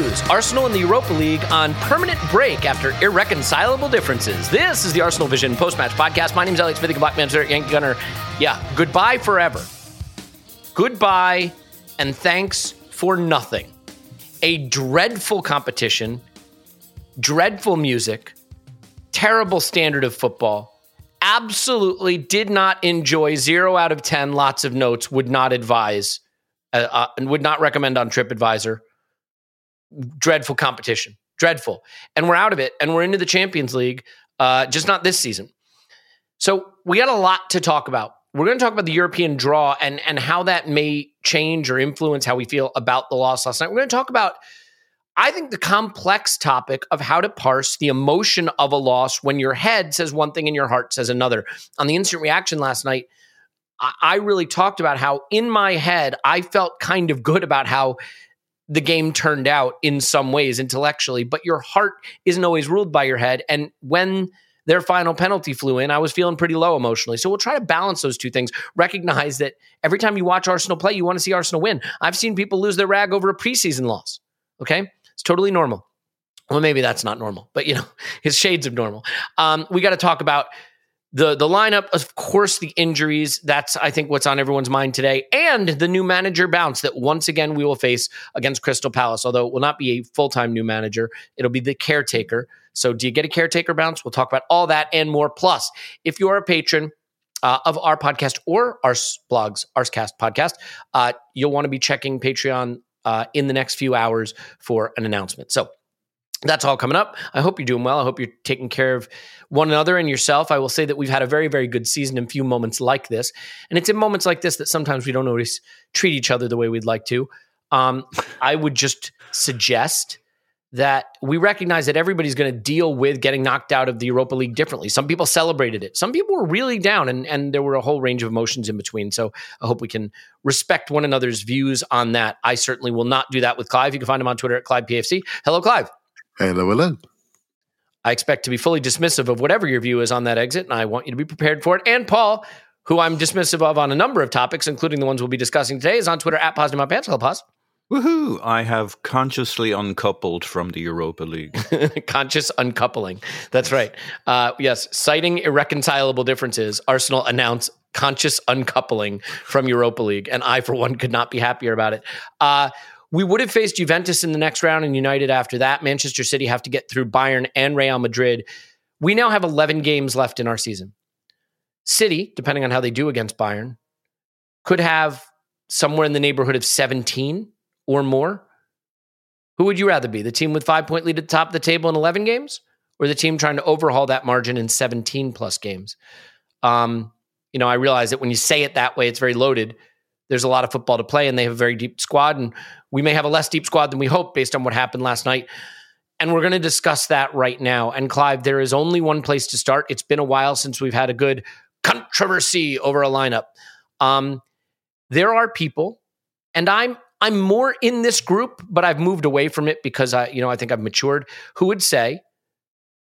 News Arsenal in the Europa League on permanent break after irreconcilable differences. This is the Arsenal Vision post match podcast. My name is Alex Smith, Black Manager, Yankee Gunner. Yeah, goodbye forever. Goodbye and thanks for nothing. A dreadful competition, dreadful music, terrible standard of football. Absolutely did not enjoy zero out of 10, lots of notes, would not advise, uh, uh, and would not recommend on TripAdvisor dreadful competition, dreadful. And we're out of it, and we're into the Champions League, uh, just not this season. So we got a lot to talk about. We're going to talk about the European draw and and how that may change or influence how we feel about the loss last night. We're going to talk about, I think, the complex topic of how to parse the emotion of a loss when your head says one thing and your heart says another. On the instant reaction last night, I, I really talked about how in my head I felt kind of good about how the game turned out in some ways intellectually, but your heart isn't always ruled by your head. And when their final penalty flew in, I was feeling pretty low emotionally. So we'll try to balance those two things. Recognize that every time you watch Arsenal play, you want to see Arsenal win. I've seen people lose their rag over a preseason loss. Okay. It's totally normal. Well, maybe that's not normal, but you know, his shades of normal. Um, we got to talk about the the lineup, of course, the injuries. That's I think what's on everyone's mind today, and the new manager bounce that once again we will face against Crystal Palace. Although it will not be a full time new manager, it'll be the caretaker. So, do you get a caretaker bounce? We'll talk about all that and more. Plus, if you are a patron. Uh, of our podcast or our blogs, Arscast podcast, uh, you'll want to be checking Patreon uh, in the next few hours for an announcement. So that's all coming up. I hope you're doing well. I hope you're taking care of one another and yourself. I will say that we've had a very, very good season in few moments like this. And it's in moments like this that sometimes we don't always treat each other the way we'd like to. Um, I would just suggest that we recognize that everybody's going to deal with getting knocked out of the Europa League differently. Some people celebrated it. Some people were really down, and, and there were a whole range of emotions in between. So I hope we can respect one another's views on that. I certainly will not do that with Clive. You can find him on Twitter at Clive PAFC. Hello, Clive. Hello, hello. I expect to be fully dismissive of whatever your view is on that exit, and I want you to be prepared for it. And Paul, who I'm dismissive of on a number of topics, including the ones we'll be discussing today, is on Twitter at Paz My Pants. Hello, Paz. Woohoo! I have consciously uncoupled from the Europa League. Conscious uncoupling. That's right. Uh, yes, citing irreconcilable differences, Arsenal announced conscious uncoupling from Europa League, and I, for one, could not be happier about it. Uh, we would have faced Juventus in the next round and United after that. Manchester City have to get through Bayern and Real Madrid. We now have 11 games left in our season. City, depending on how they do against Bayern, could have somewhere in the neighborhood of 17 or more. Who would you rather be? The team with five point lead at the top of the table in 11 games or the team trying to overhaul that margin in 17 plus games? Um, you know, I realize that when you say it that way, it's very loaded. There's a lot of football to play, and they have a very deep squad. And we may have a less deep squad than we hope based on what happened last night. and we're going to discuss that right now. And Clive, there is only one place to start. It's been a while since we've had a good controversy over a lineup. Um, there are people, and I'm I'm more in this group, but I've moved away from it because I, you know, I think I've matured. Who would say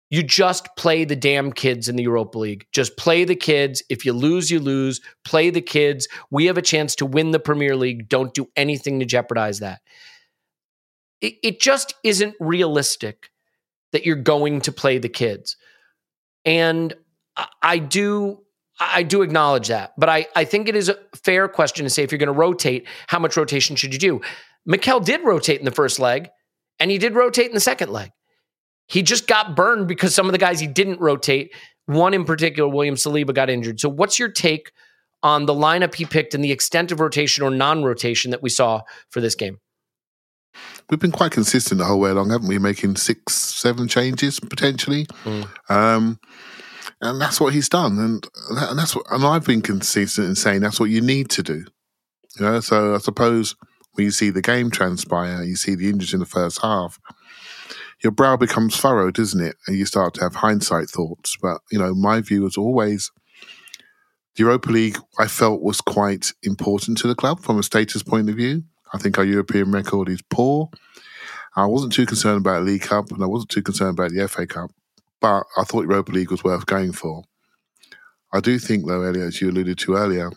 you just play the damn kids in the Europa League? Just play the kids. If you lose, you lose. Play the kids. We have a chance to win the Premier League. Don't do anything to jeopardize that. It, it just isn't realistic that you're going to play the kids. And I, I do I do acknowledge that, but I, I think it is a fair question to say if you're going to rotate, how much rotation should you do? Mikel did rotate in the first leg, and he did rotate in the second leg. He just got burned because some of the guys he didn't rotate, one in particular, William Saliba, got injured. So, what's your take on the lineup he picked and the extent of rotation or non rotation that we saw for this game? We've been quite consistent the whole way along, haven't we? Making six, seven changes potentially. Mm. Um, and that's what he's done, and and that's what, and I've been consistent in saying that's what you need to do. You know, so I suppose when you see the game transpire, you see the injuries in the first half, your brow becomes furrowed, doesn't it? And you start to have hindsight thoughts. But you know, my view was always the Europa League. I felt was quite important to the club from a status point of view. I think our European record is poor. I wasn't too concerned about League Cup, and I wasn't too concerned about the FA Cup but I thought Europa League was worth going for. I do think, though, Elliot, as you alluded to earlier,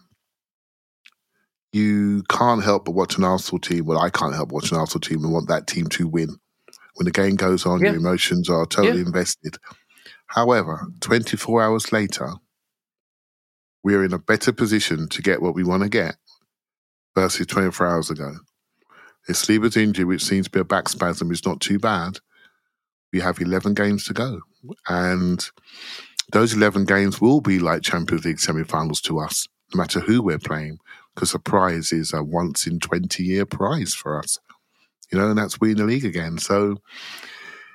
you can't help but watch an Arsenal team. Well, I can't help watch an Arsenal team and want that team to win. When the game goes on, yeah. your emotions are totally yeah. invested. However, 24 hours later, we're in a better position to get what we want to get versus 24 hours ago. If Saliba's injury, which seems to be a back spasm, is not too bad, we have 11 games to go. And those 11 games will be like Champions League semi finals to us, no matter who we're playing, because the prize is a once in 20 year prize for us. You know, and that's we in the league again. So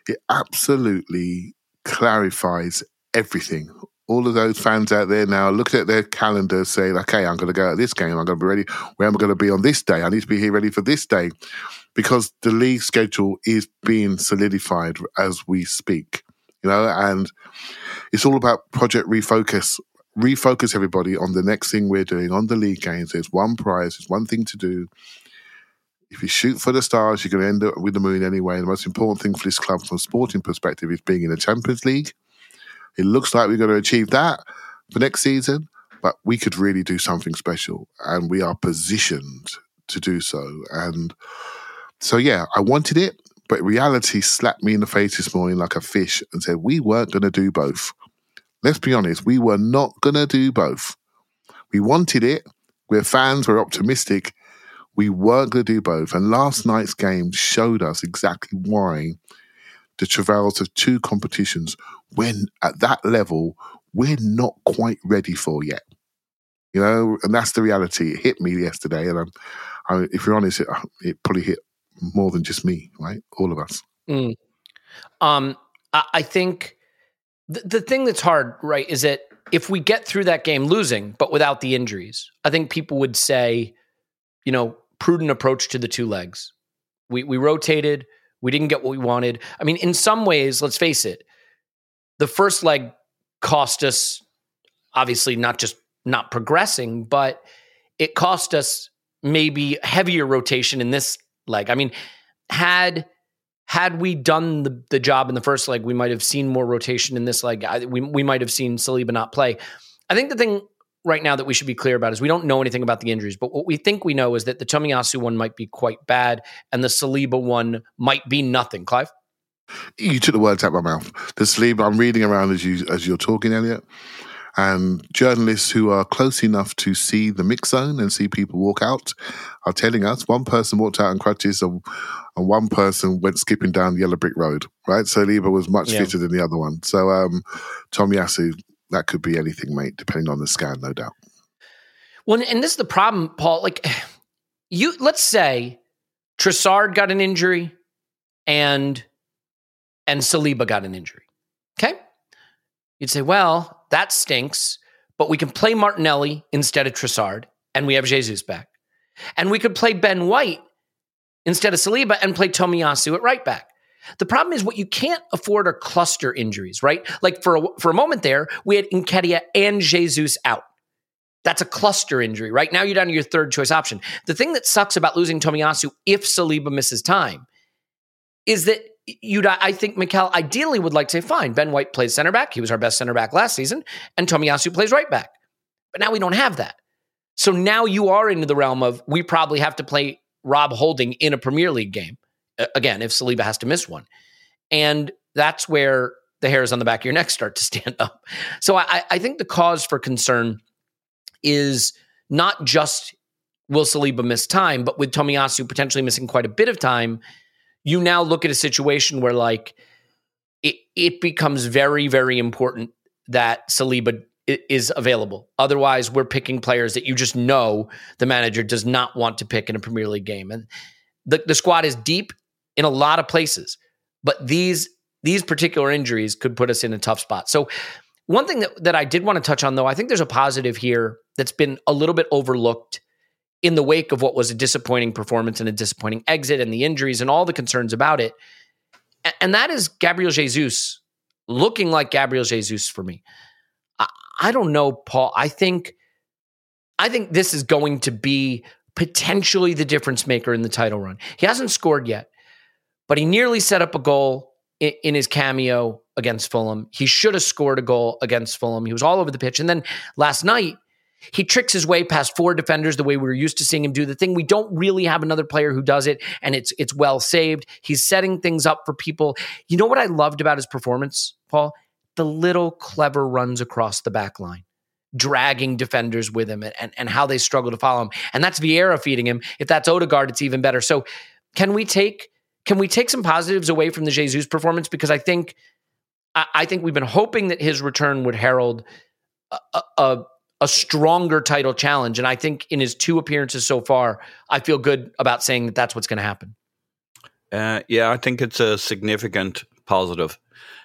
it absolutely clarifies everything. All of those fans out there now looking at their calendars saying, okay, I'm going to go at this game. I'm going to be ready. Where am I going to be on this day? I need to be here ready for this day because the league schedule is being solidified as we speak you know, and it's all about project refocus. Refocus everybody on the next thing we're doing on the league games. There's one prize, there's one thing to do. If you shoot for the stars, you're going to end up with the moon anyway. The most important thing for this club from a sporting perspective is being in the Champions League. It looks like we're going to achieve that for next season, but we could really do something special, and we are positioned to do so. And so, yeah, I wanted it. But reality slapped me in the face this morning like a fish and said, we weren't going to do both. Let's be honest, we were not going to do both. We wanted it. We're fans, we're optimistic. We weren't going to do both. And last night's game showed us exactly why the travails of two competitions, when at that level, we're not quite ready for yet. You know, and that's the reality. It hit me yesterday, and I, if you're honest, it, it probably hit more than just me, right? All of us. Mm. Um, I, I think th- the thing that's hard, right, is that if we get through that game losing, but without the injuries, I think people would say, you know, prudent approach to the two legs. We we rotated, we didn't get what we wanted. I mean, in some ways, let's face it, the first leg cost us obviously not just not progressing, but it cost us maybe heavier rotation in this leg. I mean, had had we done the, the job in the first leg, we might have seen more rotation in this leg. I, we we might have seen Saliba not play. I think the thing right now that we should be clear about is we don't know anything about the injuries, but what we think we know is that the Tomiyasu one might be quite bad and the Saliba one might be nothing. Clive? You took the words out of my mouth. The Saliba, I'm reading around as you as you're talking, Elliot and journalists who are close enough to see the mix zone and see people walk out are telling us one person walked out in crutches and, and one person went skipping down the yellow brick road, right? Saliba was much yeah. fitter than the other one. So um, Tomiyasu, that could be anything, mate, depending on the scan, no doubt. Well, and this is the problem, Paul. Like, you let's say Trossard got an injury and and Saliba got an injury. Okay. You'd say, well, that stinks, but we can play Martinelli instead of Trossard, and we have Jesus back. And we could play Ben White instead of Saliba and play Tomiyasu at right back. The problem is what you can't afford are cluster injuries, right? Like for a, for a moment there, we had Nketiah and Jesus out. That's a cluster injury. Right now, you're down to your third choice option. The thing that sucks about losing Tomiyasu if Saliba misses time is that you'd, I think Mikel ideally would like to say, fine, Ben White plays center back. He was our best center back last season, and Tomiyasu plays right back. But now we don't have that. So now you are into the realm of we probably have to play Rob Holding in a Premier League game. Again, if Saliba has to miss one. And that's where the hairs on the back of your neck start to stand up. So I, I think the cause for concern is not just will Saliba miss time, but with Tomiyasu potentially missing quite a bit of time, you now look at a situation where like it, it becomes very, very important that Saliba is available. Otherwise, we're picking players that you just know the manager does not want to pick in a Premier League game. And the, the squad is deep in a lot of places, but these these particular injuries could put us in a tough spot. So one thing that, that I did want to touch on though, I think there's a positive here that's been a little bit overlooked in the wake of what was a disappointing performance and a disappointing exit and the injuries and all the concerns about it. And that is Gabriel Jesus looking like Gabriel Jesus for me. I don't know, Paul. I think I think this is going to be potentially the difference maker in the title run. He hasn't scored yet, but he nearly set up a goal in, in his cameo against Fulham. He should have scored a goal against Fulham. He was all over the pitch. And then last night, he tricks his way past four defenders the way we were used to seeing him do the thing. We don't really have another player who does it, and it's it's well saved. He's setting things up for people. You know what I loved about his performance, Paul? the little clever runs across the back line, dragging defenders with him and, and how they struggle to follow him. And that's Vieira feeding him. If that's Odegaard, it's even better. So can we take can we take some positives away from the Jesus performance? Because I think I, think we've been hoping that his return would herald a, a, a stronger title challenge. And I think in his two appearances so far, I feel good about saying that that's what's going to happen. Uh, yeah, I think it's a significant positive.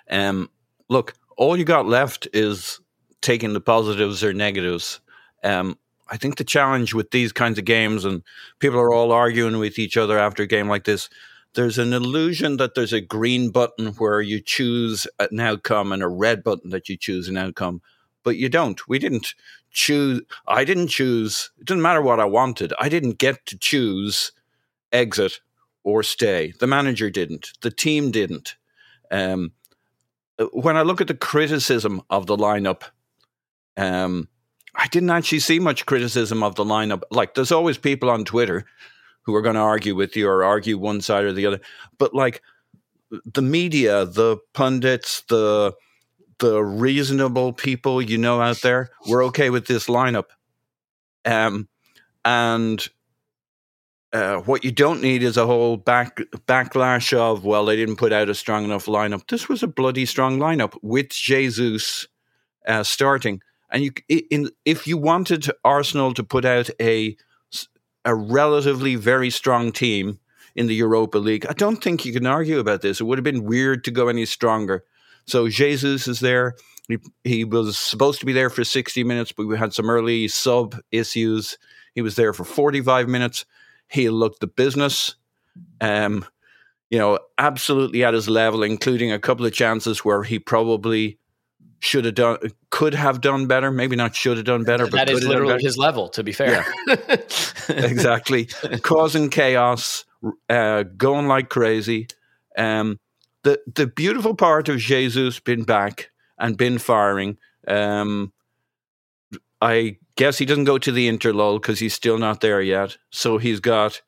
Um, look, all you got left is taking the positives or negatives. Um, I think the challenge with these kinds of games, and people are all arguing with each other after a game like this, there's an illusion that there's a green button where you choose an outcome and a red button that you choose an outcome, but you don't. We didn't choose. I didn't choose. It didn't matter what I wanted. I didn't get to choose exit or stay. The manager didn't. The team didn't. Um, when I look at the criticism of the lineup, um, I didn't actually see much criticism of the lineup. Like, there's always people on Twitter who are going to argue with you or argue one side or the other. But like the media, the pundits, the the reasonable people you know out there, we're okay with this lineup. Um, and uh, what you don't need is a whole back backlash of well they didn't put out a strong enough lineup. This was a bloody strong lineup with Jesus uh, starting, and you in if you wanted Arsenal to put out a a relatively very strong team in the Europa League, I don't think you can argue about this. It would have been weird to go any stronger. So Jesus is there. He, he was supposed to be there for 60 minutes, but we had some early sub issues. He was there for 45 minutes. He looked the business. Um, you know, absolutely at his level, including a couple of chances where he probably should have done, could have done better. Maybe not should have done better, but that is literally his level. To be fair, yeah. exactly, causing chaos, uh, going like crazy. Um, the the beautiful part of Jesus being back and been firing. Um, I guess he doesn't go to the interlull because he's still not there yet. So he's got a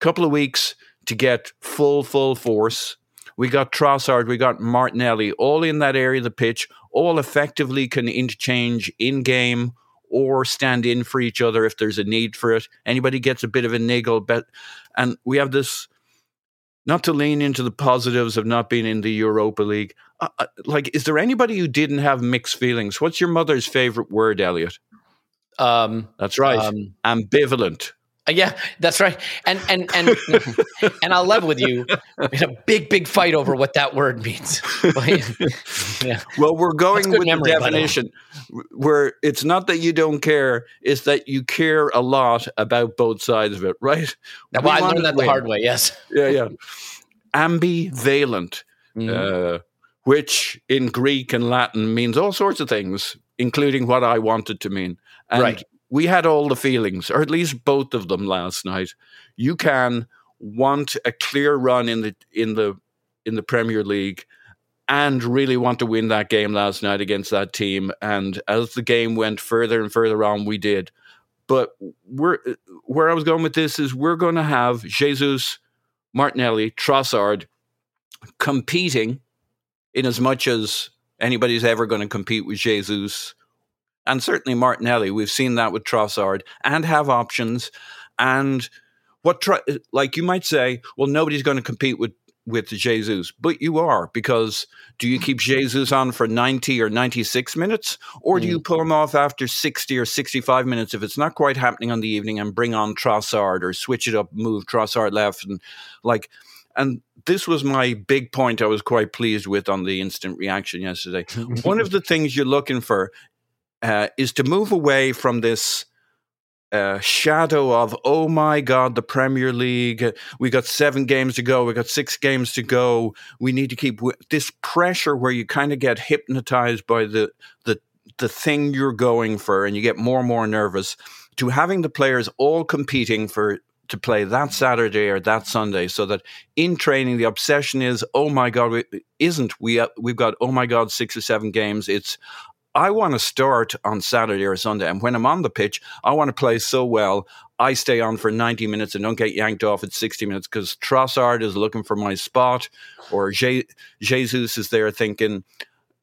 couple of weeks to get full, full force. We got Trossard, we got Martinelli, all in that area of the pitch, all effectively can interchange in game or stand in for each other if there's a need for it. Anybody gets a bit of a niggle, but and we have this. Not to lean into the positives of not being in the Europa League, uh, uh like, is there anybody who didn't have mixed feelings? What's your mother's favorite word, Elliot? Um, that's right. Um, Ambivalent. Uh, yeah, that's right. And and and and I'll level with you. We had a big, big fight over what that word means. yeah. Well, we're going with memory, the definition where it's not that you don't care, it's that you care a lot about both sides of it, right? Well, we I learned that the hard way. Yes. Yeah, yeah. ambivalent, uh, which in Greek and Latin means all sorts of things, including what I wanted to mean. And Right. We had all the feelings, or at least both of them last night. You can want a clear run in the in the in the Premier League and really want to win that game last night against that team. And as the game went further and further on, we did. But we're where I was going with this is we're going to have Jesus, Martinelli, Trossard competing in as much as anybody's ever going to compete with Jesus and certainly Martinelli. We've seen that with Trossard and have options. And what, like you might say, well, nobody's going to compete with with Jesus, but you are because do you keep Jesus on for 90 or 96 minutes or do you mm. pull him off after 60 or 65 minutes if it's not quite happening on the evening and bring on Trossard or switch it up, move Trossard left and like and this was my big point I was quite pleased with on the instant reaction yesterday. One of the things you're looking for uh, is to move away from this uh, shadow of oh my god the premier league we got seven games to go we got six games to go we need to keep w-. this pressure where you kind of get hypnotized by the the the thing you're going for and you get more and more nervous to having the players all competing for to play that Saturday or that Sunday, so that in training the obsession is, oh my god, isn't we? Uh, we've got oh my god, six or seven games. It's I want to start on Saturday or Sunday, and when I'm on the pitch, I want to play so well. I stay on for 90 minutes and don't get yanked off at 60 minutes because Trossard is looking for my spot, or Je- Jesus is there thinking,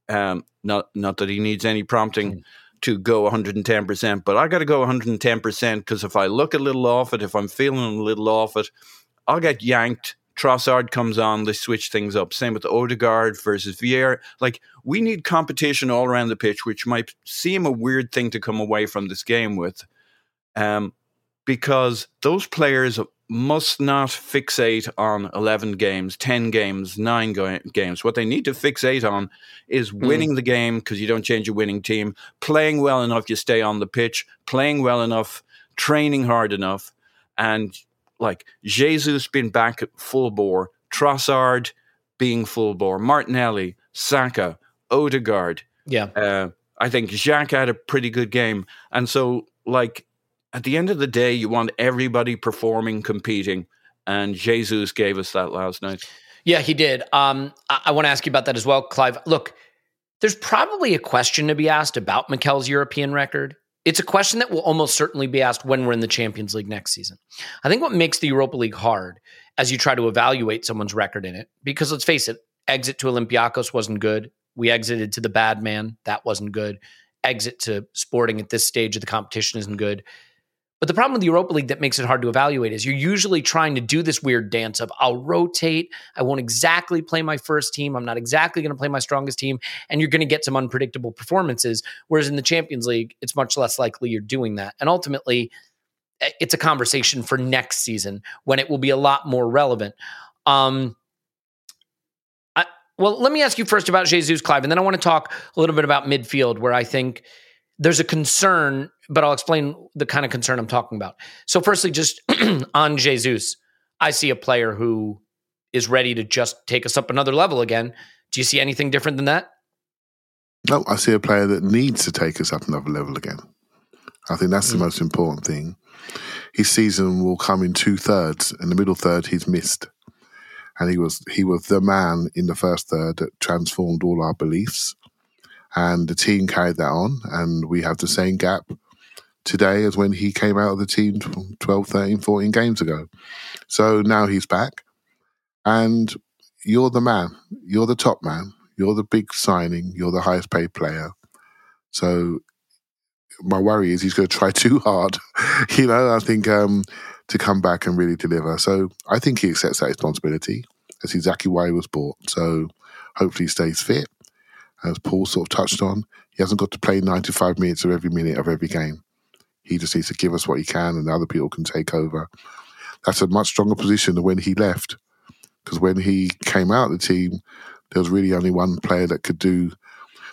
um, not not that he needs any prompting to go 110%, but I got to go 110% because if I look a little off it, if I'm feeling a little off it, I'll get yanked. Trossard comes on, they switch things up. Same with Odegaard versus Vieira. Like, we need competition all around the pitch, which might seem a weird thing to come away from this game with. Um, because those players must not fixate on 11 games, 10 games, 9 go- games. What they need to fixate on is winning the game because you don't change a winning team, playing well enough, you stay on the pitch, playing well enough, training hard enough. And like Jesus being back at full bore, Trossard being full bore, Martinelli, Saka, Odegaard. Yeah. Uh, I think Xhaka had a pretty good game. And so, like, at the end of the day, you want everybody performing, competing. And Jesus gave us that last night. Yeah, he did. Um, I, I want to ask you about that as well, Clive. Look, there's probably a question to be asked about Mikel's European record. It's a question that will almost certainly be asked when we're in the Champions League next season. I think what makes the Europa League hard as you try to evaluate someone's record in it, because let's face it, exit to Olympiacos wasn't good. We exited to the bad man. That wasn't good. Exit to Sporting at this stage of the competition isn't good. But the problem with the Europa League that makes it hard to evaluate is you're usually trying to do this weird dance of I'll rotate, I won't exactly play my first team, I'm not exactly going to play my strongest team, and you're going to get some unpredictable performances. Whereas in the Champions League, it's much less likely you're doing that. And ultimately, eh, it's a conversation for next season when it will be a lot more relevant. Um, I, well, let me ask you first about Jesus Clive, and then I want to talk a little bit about midfield, where I think there's a concern, but I'll explain the kind of concern I'm talking about. So, firstly, just on Jesus, I see a player who is ready to just take us up another level again. Do you see anything different than that? No, I see a player that needs to take us up another level again. I think that's the mm. most important thing. His season will come in two thirds. In the middle third, he's missed, and he was he was the man in the first third that transformed all our beliefs, and the team carried that on, and we have the same gap today as when he came out of the team 12, 13, 14 games ago. So now he's back, and you're the man. You're the top man. You're the big signing. You're the highest paid player. So my worry is he's going to try too hard. you know, I think um, to come back and really deliver. So I think he accepts that responsibility. That's exactly why he was bought. So hopefully he stays fit. As Paul sort of touched on, he hasn't got to play 95 minutes of every minute of every game. He just needs to give us what he can and other people can take over. That's a much stronger position than when he left. Because when he came out of the team, there was really only one player that could do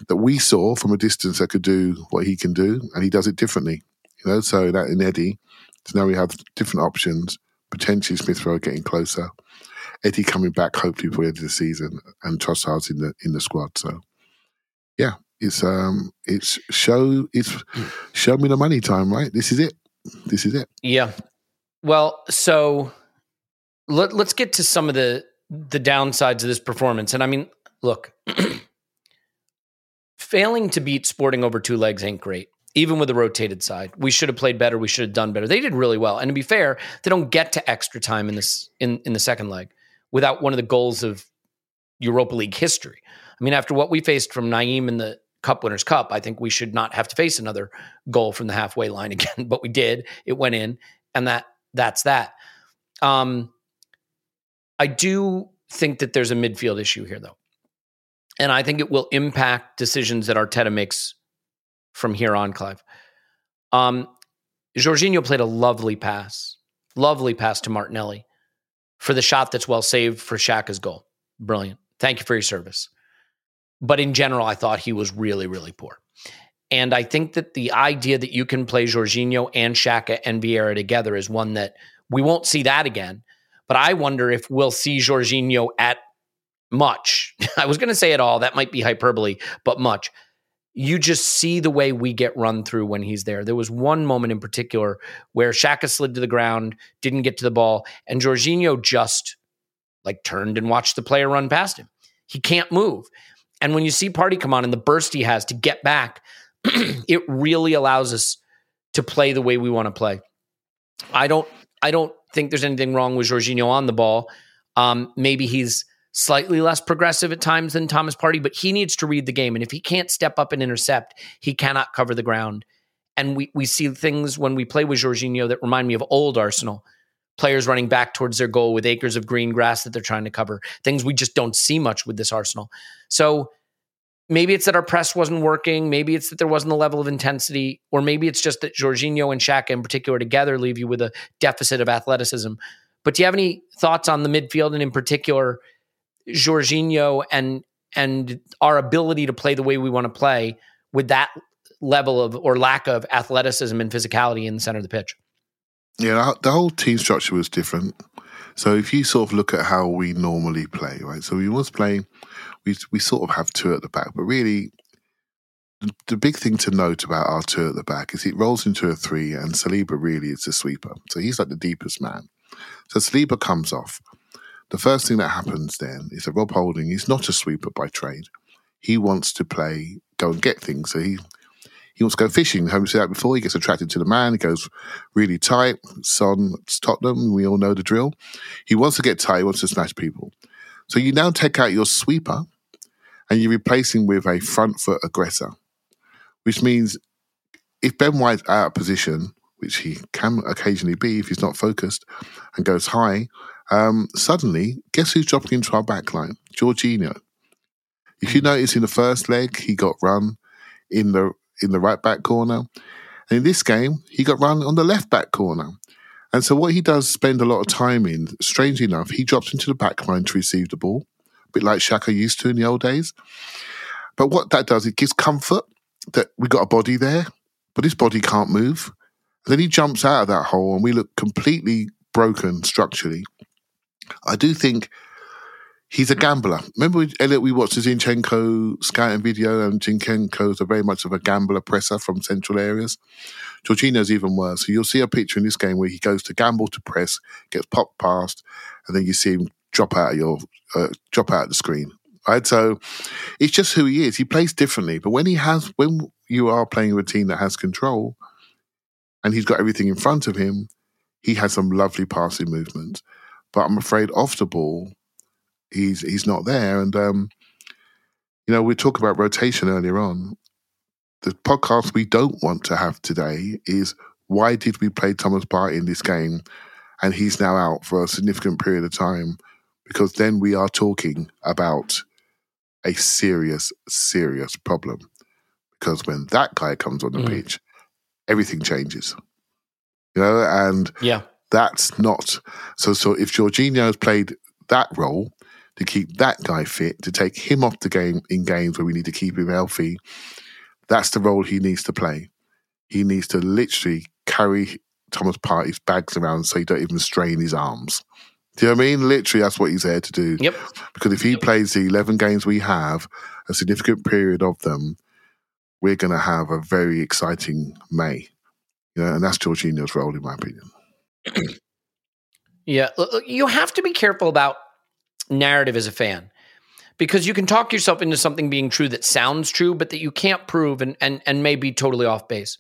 that we saw from a distance that could do what he can do, and he does it differently. You know, so that in Eddie, so now we have different options. Potentially Smith Rowe getting closer. Eddie coming back hopefully before the end of the season, and Trossard's in the in the squad. So yeah, it's um it's show it's show me the money time, right? This is it. This is it. Yeah. Well, so let, let's get to some of the the downsides of this performance. And I mean, look, failing to beat Sporting over two legs ain't great. Even with a rotated side, we should have played better. We should have done better. They did really well. And to be fair, they don't get to extra time in this in in the second leg without one of the goals of Europa League history. I mean, after what we faced from Nayim in the Cup Winners' Cup, I think we should not have to face another goal from the halfway line again. But we did. It went in, and that that's that. Um, I do think that there's a midfield issue here, though. And I think it will impact decisions that Arteta makes from here on, Clive. Um, Jorginho played a lovely pass, lovely pass to Martinelli for the shot that's well saved for Xhaka's goal. Brilliant. Thank you for your service. But in general, I thought he was really, really poor. And I think that the idea that you can play Jorginho and Xhaka and Vieira together is one that we won't see that again. But I wonder if we'll see Jorginho at much. I was going to say it all. That might be hyperbole, but much. You just see the way we get run through when he's there. There was one moment in particular where Xhaka slid to the ground, didn't get to the ball, and Jorginho just like turned and watched the player run past him. He can't move. And when you see Partey come on and the burst he has to get back, it really allows us to play the way we want to play. I don't I don't think there's anything wrong with Jorginho on the ball. Um, maybe he's slightly less progressive at times than Thomas Partey, but he needs to read the game. And if he can't step up and intercept, he cannot cover the ground. And we we see things when we play with Jorginho that remind me of old Arsenal. Players running back towards their goal with acres of green grass that they're trying to cover. Things we just don't see much with this Arsenal. So maybe it's that our press wasn't working. Maybe it's that there wasn't the level of intensity, or maybe it's just that Jorginho and Xhaka in particular together leave you with a deficit of athleticism. But do you have any thoughts on the midfield and in particular Jorginho and and our ability to play the way we want to play with that level of or lack of athleticism and physicality in the center of the pitch? Yeah, the whole team structure was different. So if you sort of look at how we normally play, right? So we was playing, we we sort of have two at the back, but really the, big thing to note about our two at the back is it rolls into a three, and Saliba really is a sweeper. So he's like the deepest man. So Saliba comes off. The first thing that happens then is that Rob Holding is not a sweeper by trade. He wants to play, go and get things. So he he wants to go fishing. Have you seen that before? He gets attracted to the man. He goes really tight. Son, Tottenham. We all know the drill. He wants to get tight. He wants to smash people. So you now take out your sweeper and you replace him with a front foot aggressor, which means if Ben White's out of position, which he can occasionally be if he's not focused and goes high, um, suddenly, guess who's dropping into our back line? Jorginho. If you notice in the first leg, he got run in the in the right back corner. And in this game, he got run on the left back corner. And so what he does spend a lot of time in, strangely enough, he drops into the back line to receive the ball, a bit like Xhaka used to in the old days. But what that does, it gives comfort that we got a body there, but his body can't move. And then he jumps out of that hole and we look completely broken structurally. I do think he's a gambler. Remember, we, Elliot, we watched the Zinchenko scouting video, and Zinchenko is a very much of a gambler presser from central areas. Jorginho's even worse. So you'll see a picture in this game where he goes to gamble to press, gets popped past, and then you see him drop out of your uh, drop out of the screen. Right, so it's just who he is. He plays differently, but when he has, when you are playing with a team that has control, and he's got everything in front of him, he has some lovely passing movements. But I'm afraid off the ball, he's he's not there. And um, you know, we talked about rotation earlier on. The podcast we don't want to have today is why did we play Thomas Partey in this game, and he's now out for a significant period of time? Because then we are talking about a serious, serious problem. Because when that guy comes on the mm. pitch, everything changes. You know, and yeah, that's not so. So if Jorginho has played that role, to keep that guy fit, to take him off the game in games where we need to keep him healthy. That's the role he needs to play. He needs to literally carry Thomas Partey's bags around so he don't even strain his arms. Do you know what I mean? Literally, that's what he's there to do. Yep. Because if he plays the 11 games we have, a significant period of them, we're going to have a very exciting May. You know, and that's Jorginho's role, in my opinion. Yeah, you have to be careful about narrative as a fan because you can talk yourself into something being true that sounds true, but that you can't prove and and and may be totally off base.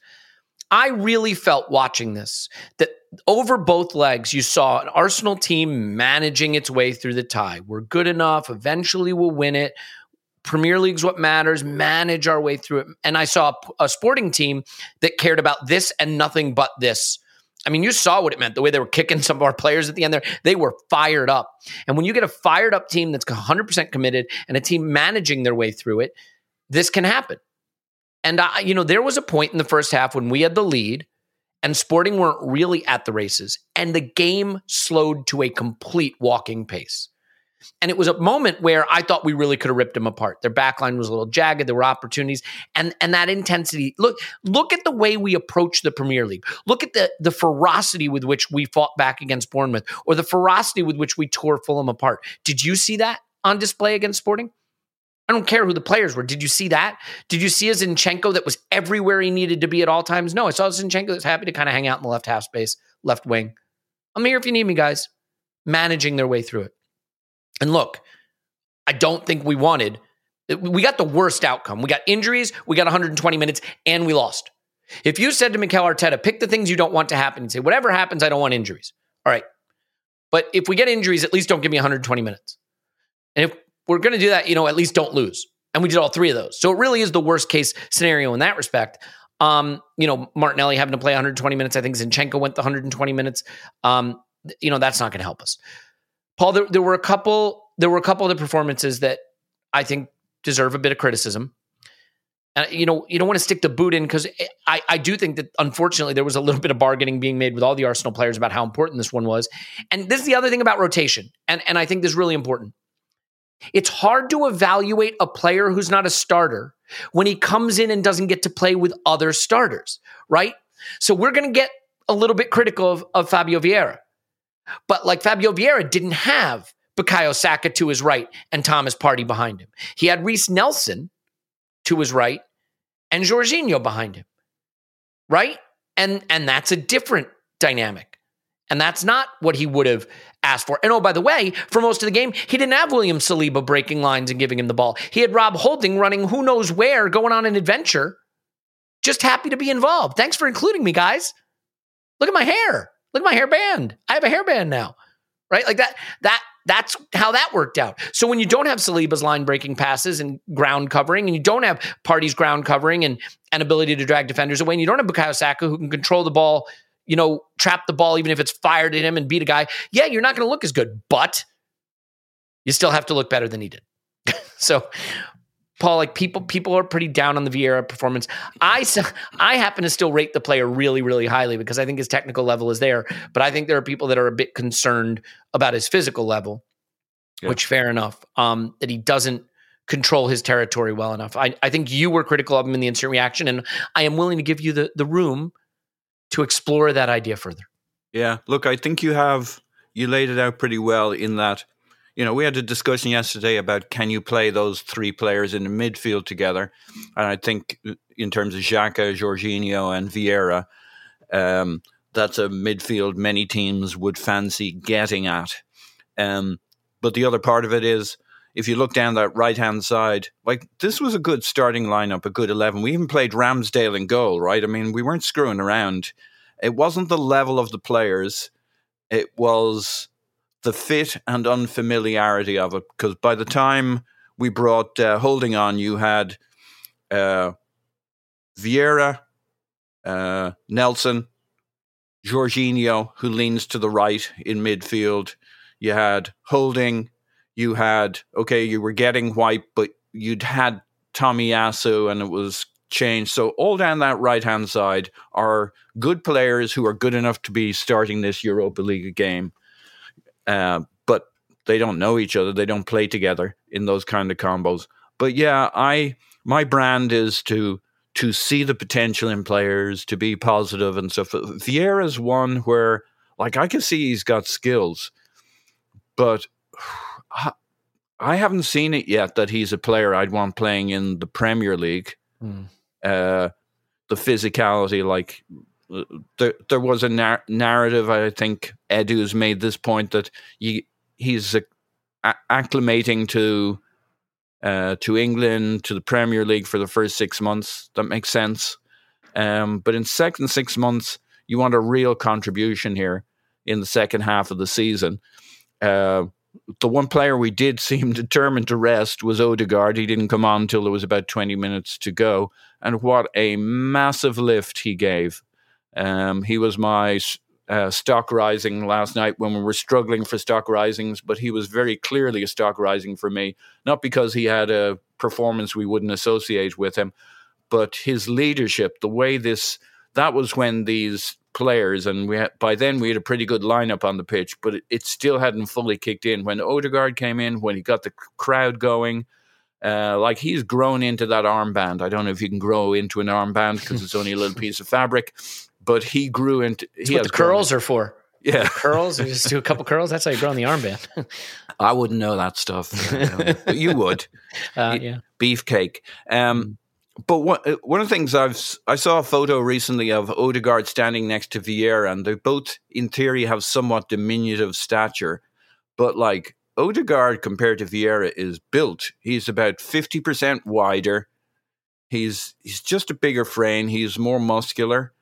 I really felt watching this that over both legs, you saw an Arsenal team managing its way through the tie. We're good enough. Eventually, we'll win it. Premier League's what matters. Manage our way through it. And I saw a, sporting team that cared about this and nothing but this I mean, you saw what it meant, the way they were kicking some of our players at the end there. They were fired up. And when you get a fired up team that's 100% committed and a team managing their way through it, this can happen. And, I, you know, there was a point in the first half when we had the lead and Sporting weren't really at the races, and the game slowed to a complete walking pace. And it was a moment where I thought we really could have ripped them apart. Their backline was a little jagged. There were opportunities, and and that intensity. Look, look at the way we approach the Premier League. Look at the the ferocity with which we fought back against Bournemouth, or the ferocity with which we tore Fulham apart. Did you see that on display against Sporting? I don't care who the players were. Did you see that? Did you see a Zinchenko that was everywhere he needed to be at all times? No, I saw a Zinchenko that's happy to kind of hang out in the left half space, left wing. I'm here if you need me, guys. Managing their way through it. And look, I don't think we wanted, we got the worst outcome. We got injuries, we got 120 minutes, and we lost. If you said to Mikel Arteta, pick the things you don't want to happen and say, whatever happens, I don't want injuries. All right. But if we get injuries, at least don't give me 120 minutes. And if we're going to do that, you know, at least don't lose. And we did all three of those. So it really is the worst case scenario in that respect. Um, you know, Martinelli having to play 120 minutes. I think Zinchenko went the 120 minutes. Um, you know, that's not going to help us. Paul, there, there were a couple. There were a couple of the performances that I think deserve a bit of criticism. Uh, you know, you don't want to stick the boot in because I, I do think that unfortunately there was a little bit of bargaining being made with all the Arsenal players about how important this one was. And this is the other thing about rotation, and and I think this is really important. It's hard to evaluate a player who's not a starter when he comes in and doesn't get to play with other starters, right? So we're going to get a little bit critical of, of Fabio Vieira. But like Fabio Vieira didn't have Bukayo Saka to his right and Thomas Partey behind him. He had Reiss Nelson to his right and Jorginho behind him. Right? And and that's a different dynamic. And that's not what he would have asked for. And oh, by the way, for most of the game, he didn't have William Saliba breaking lines and giving him the ball. He had Rob Holding running who knows where, going on an adventure. Just happy to be involved. Thanks for including me, guys. Look at my hair. Look at my hairband. I have a hairband now. Right? Like that, that, that's how that worked out. So when you don't have Saliba's line breaking passes and ground covering, and you don't have Partey's ground covering and, an ability to drag defenders away, and you don't have Bukayo Saka who can control the ball, you know, trap the ball even if it's fired at him and beat a guy, yeah, you're not going to look as good, but you still have to look better than he did. so Paul, like people, people are pretty down on the Vieira performance. I, I happen to still rate the player really, really highly because I think his technical level is there. But I think there are people that are a bit concerned about his physical level, yeah. which fair enough. Um, that he doesn't control his territory well enough. I, I think you were critical of him in the instant reaction, and I am willing to give you the the room to explore that idea further. Yeah, look, I think you have you laid it out pretty well in that you know, we had a discussion yesterday about can you play those three players in the midfield together, and I think uh, in terms of Xhaka, Jorginho, and Vieira, um, that's a midfield many teams would fancy getting at. Um, but the other part of it is if you look down that right hand side, like this was a good starting lineup, a good 11. We even played Ramsdale in goal, right? I mean, we weren't screwing around. It wasn't the level of the players, it was the fit and unfamiliarity of it. Because by the time we brought uh, Holding on, you had uh, Vieira, uh, Nelson, Jorginho, who leans to the right in midfield. You had Holding. You had, okay, you were getting White, but you'd had Tomiyasu and it was changed. So all down that right hand side are good players who are good enough to be starting this Europa League game. Uh, but they don't know each other. They don't play together in those kind of combos. But yeah, I my brand is to to see the potential in players, to be positive and stuff. Vieira's one where like I can see he's got skills, but I haven't seen it yet that he's a player I'd want playing in the Premier League. Mm. Uh, the physicality, like there, there was a nar- narrative. I think Edu's made this point that he, he's a- acclimating to uh, to England to the Premier League for the first six months. That makes sense. Um, but in second six months, you want a real contribution here in the second half of the season. Uh, the one player we did seem determined to rest was Odegaard. He didn't come on until there was about 20 minutes to go. And what a massive lift he gave. Um, he was my uh, stock rising last night when we were struggling for stock risings, but he was very clearly a stock rising for me. Not because he had a performance we wouldn't associate with him, but his leadership, the way this, that was when these players, and we had, by then we had a pretty good lineup on the pitch, but it, it, still hadn't fully kicked in. When Odegaard came in, when he got the crowd going, uh, like he's grown into that armband. I don't know if you can grow into an armband because it's only a little piece of fabric, but he grew into. He what the curls are for. Yeah, the curls. You just do a couple curls. That's how you grow in the armband. I wouldn't know that stuff, but you would. Uh, yeah, beefcake. Um, but one, uh, one of the things I've I saw a photo recently of Odegaard standing next to Vieira, and they both, in theory, have somewhat diminutive stature. But like Odegaard compared to Vieira is built. He's about fifty percent wider. He's he's just a bigger frame. He's more muscular.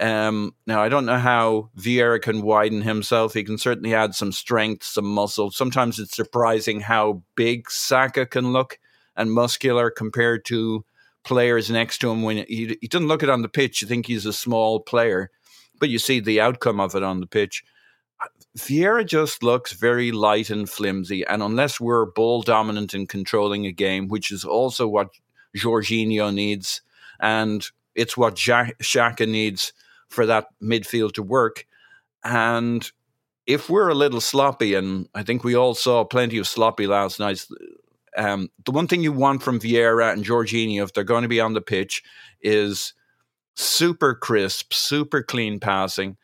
Um, now I don't know how Vieira can widen himself. He can certainly add some strength, some muscle. Sometimes it's surprising how big Saka can look and muscular compared to players next to him when he, he doesn't look it on the pitch. You think he's a small player, but you see the outcome of it on the pitch. Vieira just looks very light and flimsy, and unless we're ball dominant in controlling a game, which is also what Jorginho needs, and it's what Xhaka needs for that midfield to work. And if we're a little sloppy, and I think we all saw plenty of sloppy last night, um, the one thing you want from Vieira and Jorginho, if they're going to be on the pitch, is super crisp, super clean passing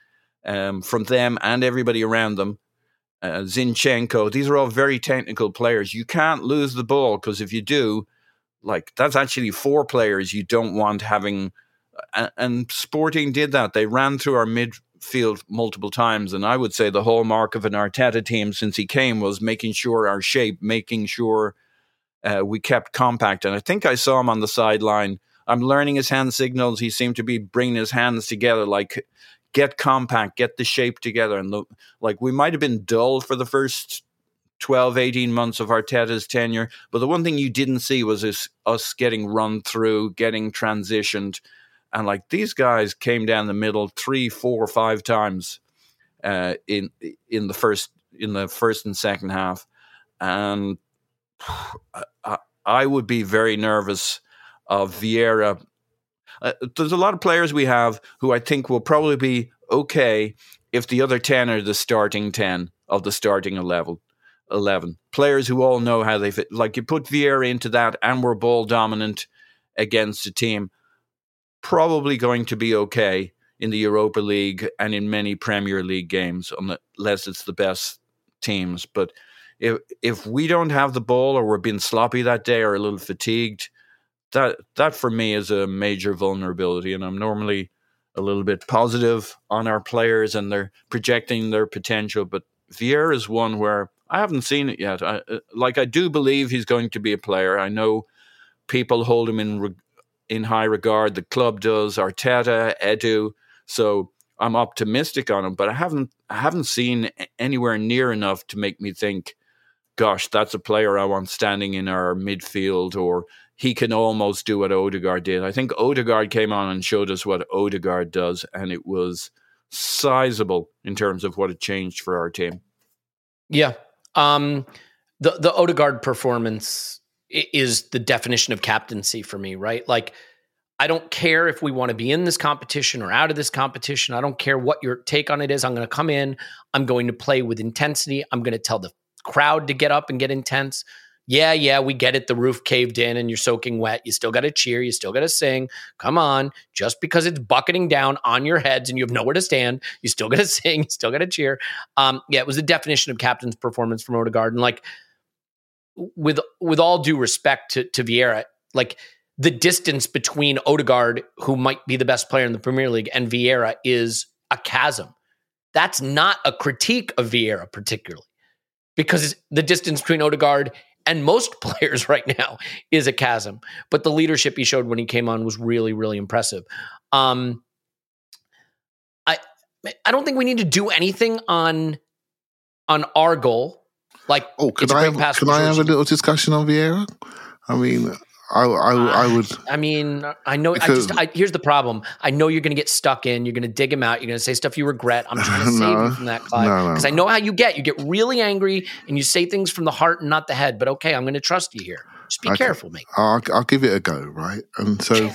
um, from them and everybody around them. Uh, Zinchenko, these are all very technical players. You can't lose the ball because if you do, like that's actually four players you don't want having. And Sporting did that. They ran through our midfield multiple times, and I would say the hallmark of an Arteta team since he came was making sure our shape, making sure uh, we kept compact. And I think I saw him on the sideline. I'm learning his hand signals. He seemed to be bringing his hands together, like get compact, get the shape together. And like we might have been dull for the first 12, 18 months of Arteta's tenure. But the one thing you didn't see was us getting run through, getting transitioned. And like these guys came down the middle three, four, five times uh, in in the first in the first and second half. And I would be very nervous of Vieira. Uh, there's a lot of players we have who I think will probably be okay if the other 10 are the starting 10 of the starting 11. 11. Players who all know how they fit. Like you put Vieira into that and we're ball dominant against a team, probably going to be okay in the Europa League and in many Premier League games, unless it's the best teams. But if if we don't have the ball or we're being sloppy that day or a little fatigued, that that for me is a major vulnerability. And I'm normally a little bit positive on our players and they're projecting their potential. But Vieira is one where I haven't seen it yet. I, uh, like I do believe he's going to be a player. I know people hold him in in high regard. The club does. Arteta, Edu. So I'm optimistic on him, but I haven't I haven't seen anywhere near enough to make me think gosh, that's a player I want standing in our midfield, or he can almost do what Odegaard did. I think Odegaard came on and showed us what Odegaard does, and it was sizable in terms of what it changed for our team. Yeah. Um, the the Odegaard performance is the definition of captaincy for me, right? Like I don't care if we want to be in this competition or out of this competition. I don't care what your take on it is. I'm going to come in. I'm going to play with intensity. I'm going to tell the crowd to get up and get intense. Yeah, yeah, we get it. The roof caved in and you're soaking wet. You still got to cheer. You still got to sing. Come on. Just because it's bucketing down on your heads and you have nowhere to stand, you still got to sing. You still got to cheer. Um, yeah, it was the definition of captain's performance from Odegaard. And like, with with all due respect to to Vieira, like the distance between Odegaard, who might be the best player in the Premier League, and Vieira is a chasm. That's not a critique of Vieira particularly, because the distance between Odegaard and most players right now is a chasm. But the leadership he showed when he came on was really, really impressive. Um, I I don't think we need to do anything on on our goal. Like, oh, can I have, can I have a little discussion on Vieira? I mean, I, I, I would. I mean, I know. I just. I, here's the problem. I know you're going to get stuck in. You're going to dig him out. You're going to say stuff you regret. I'm trying to no, save you from that, Clive, because no, no. I know how you get. You get really angry and you say things from the heart and not the head. But okay, I'm going to trust you here. Just be careful, mate. I'll, I'll, give it a go, right? And so,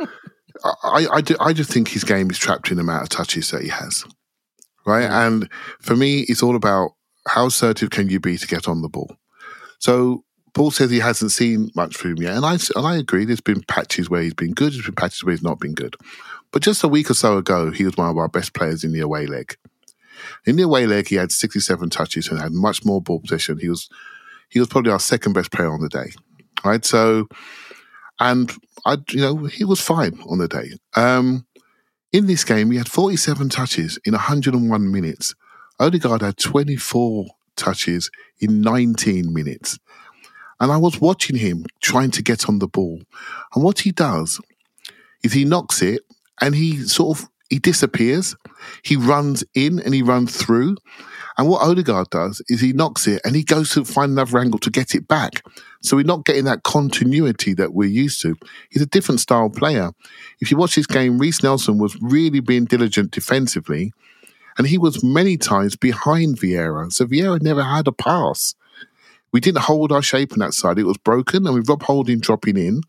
I, I, do, I just think his game is trapped in the amount of touches that he has, right? Mm. And for me, it's all about how assertive can you be to get on the ball. So Paul says he hasn't seen much from him yet, and I and I agree. There's been patches where he's been good. There's been patches where he's not been good. But just a week or so ago, he was one of our best players in the away leg. In the away leg, he had 67 touches and had much more ball possession. He was he was probably our second best player on the day, right? So, and I, you know, he was fine on the day. Um, in this game, he had 47 touches in 101 minutes. Odegaard had 24 touches in 19 minutes. And I was watching him trying to get on the ball. And what he does is he knocks it and he sort of he disappears. He runs in and he runs through. And what Odegaard does is he knocks it and he goes to find another angle to get it back. So we're not getting that continuity that we're used to. He's a different style player. If you watch this game, Reiss Nelson was really being diligent defensively, and he was many times behind Vieira. So Vieira never had a pass. We didn't hold our shape on that side. It was broken, and with Rob Holding dropping in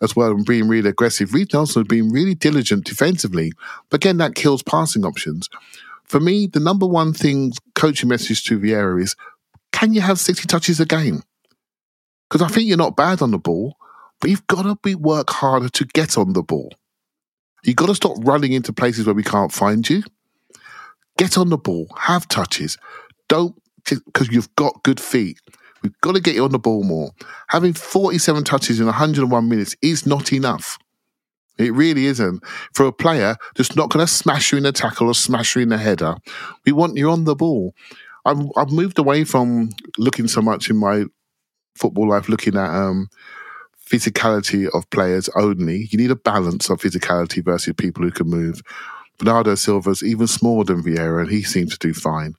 as well and being really aggressive, Reiss Nelson has been really diligent defensively. But again, that kills passing options. For me, the number one thing coaching message to Vieira is can you have 60 touches a game? Because I think you're not bad on the ball, but you've got to be work harder to get on the ball. You've got to stop running into places where we can't find you. Get on the ball, have touches. Don't because you've got good feet. We've got to get you on the ball more. Having 47 touches in 101 minutes is not enough. It really isn't. For a player that's not going to smash you in the tackle or smash you in the header, we want you on the ball. I've, I've moved away from looking so much in my football life, looking at um, physicality of players only. You need a balance of physicality versus people who can move. Bernardo Silva's even smaller than Vieira, and he seems to do fine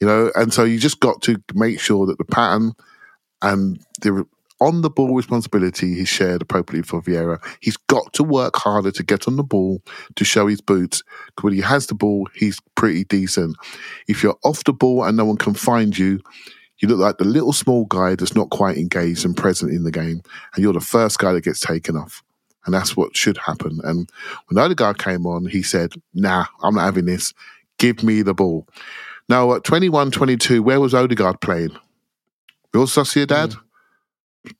you know, and so you just got to make sure that the pattern and the on the ball responsibility is shared appropriately for Vieira. He's got to work harder to get on the ball to show his boots. When he has the ball, he's pretty decent. If you're off the ball and no one can find you, you look like the little small guy that's not quite engaged and present in the game, and you're the first guy that gets taken off. And that's what should happen. And when the other guy came on, he said, Nah, I'm not having this. Give me the ball. Now, at 21 22, where was Odegaard playing? Real Sociedad? Mm.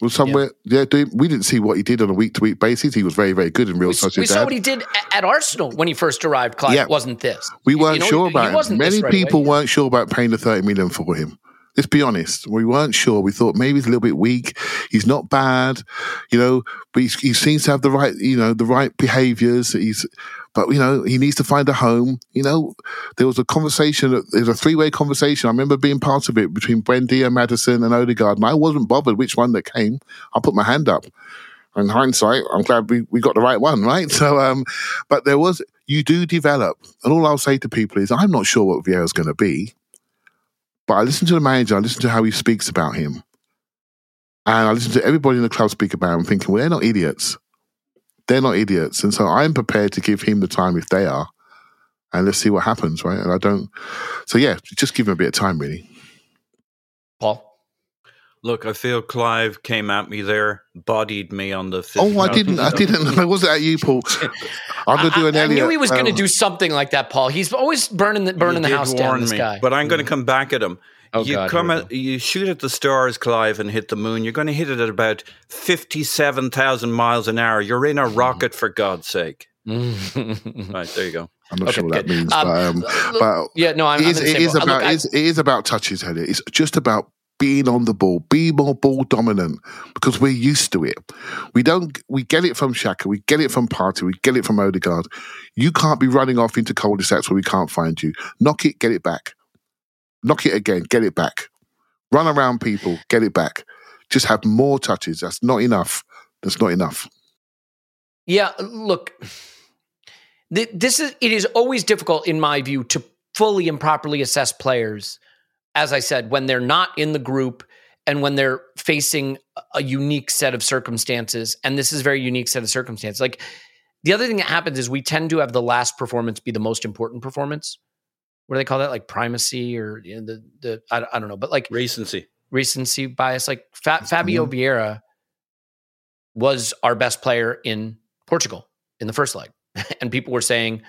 Was somewhere, yeah. yeah. we didn't see what he did on a week to week basis. He was very, very good in Real we, Sociedad. We saw what he did at Arsenal when he first arrived. Clive, yeah. wasn't this? We weren't you know, sure about him. Many right people weren't sure about paying the 30 million for him. Let's be honest. We weren't sure. We thought maybe he's a little bit weak. He's not bad, you know, but he seems to have the right, you know, the right behaviors. He's, but you know, he needs to find a home. You know, there was a conversation. There was a three-way conversation. I remember being part of it between Buendia, Maddison, and Odegaard, and I wasn't bothered which one that came. I put my hand up. In hindsight, I'm glad we, we got the right one, right? So, um, but there was you do develop, and all I'll say to people is, I'm not sure what Vieira's going to be. But I listen to the manager, I listen to how he speaks about him. And I listen to everybody in the club speak about him, thinking, well, they're not idiots. They're not idiots. And so I'm prepared to give him the time if they are. And let's see what happens, right? And I don't. So, yeah, just give him a bit of time, really. Paul? Look, I feel Clive came at me there, bodied me on the. Oh, I didn't. I didn't. I wasn't at you, Paul. I'm going to do an I, Elliot. I knew he was um, going to do something like that, Paul. He's always burning the burning the house down. This me, guy, but I'm going to come back at him. Oh, you God, come at, you shoot at the stars, Clive, and hit the moon. You're going to hit it at about fifty-seven thousand miles an hour. You're in a Hmm. rocket, for God's sake! Right there, you go. I'm not Okay, sure what that means, Um, but, um, look- but yeah, no, I'm, it I'm is, in the it same is boat. About look, I- it is, it is about touches, Elliot. It's just about being on the ball, be more ball dominant because we're used to it. We don't we get it from Xhaka, we get it from Partey, we get it from Odegaard. You can't be running off into cul-de-sacs where we can't find you. Knock it, get it back. Knock it again, get it back. Run around people, get it back. Just have more touches. That's not enough. That's not enough. Yeah, look, this is it is always difficult in my view to fully and properly assess players as I said when they're not in the group and when they're facing a unique set of circumstances and this is a very unique set of circumstances. Like the other thing that happens is we tend to have the last performance be the most important performance. What do they call that? Like primacy or you know, the the I, I don't know, but like Recency. recency bias. Like Fa- mm-hmm. Fabio Vieira was our best player in Portugal in the first leg, and people were saying,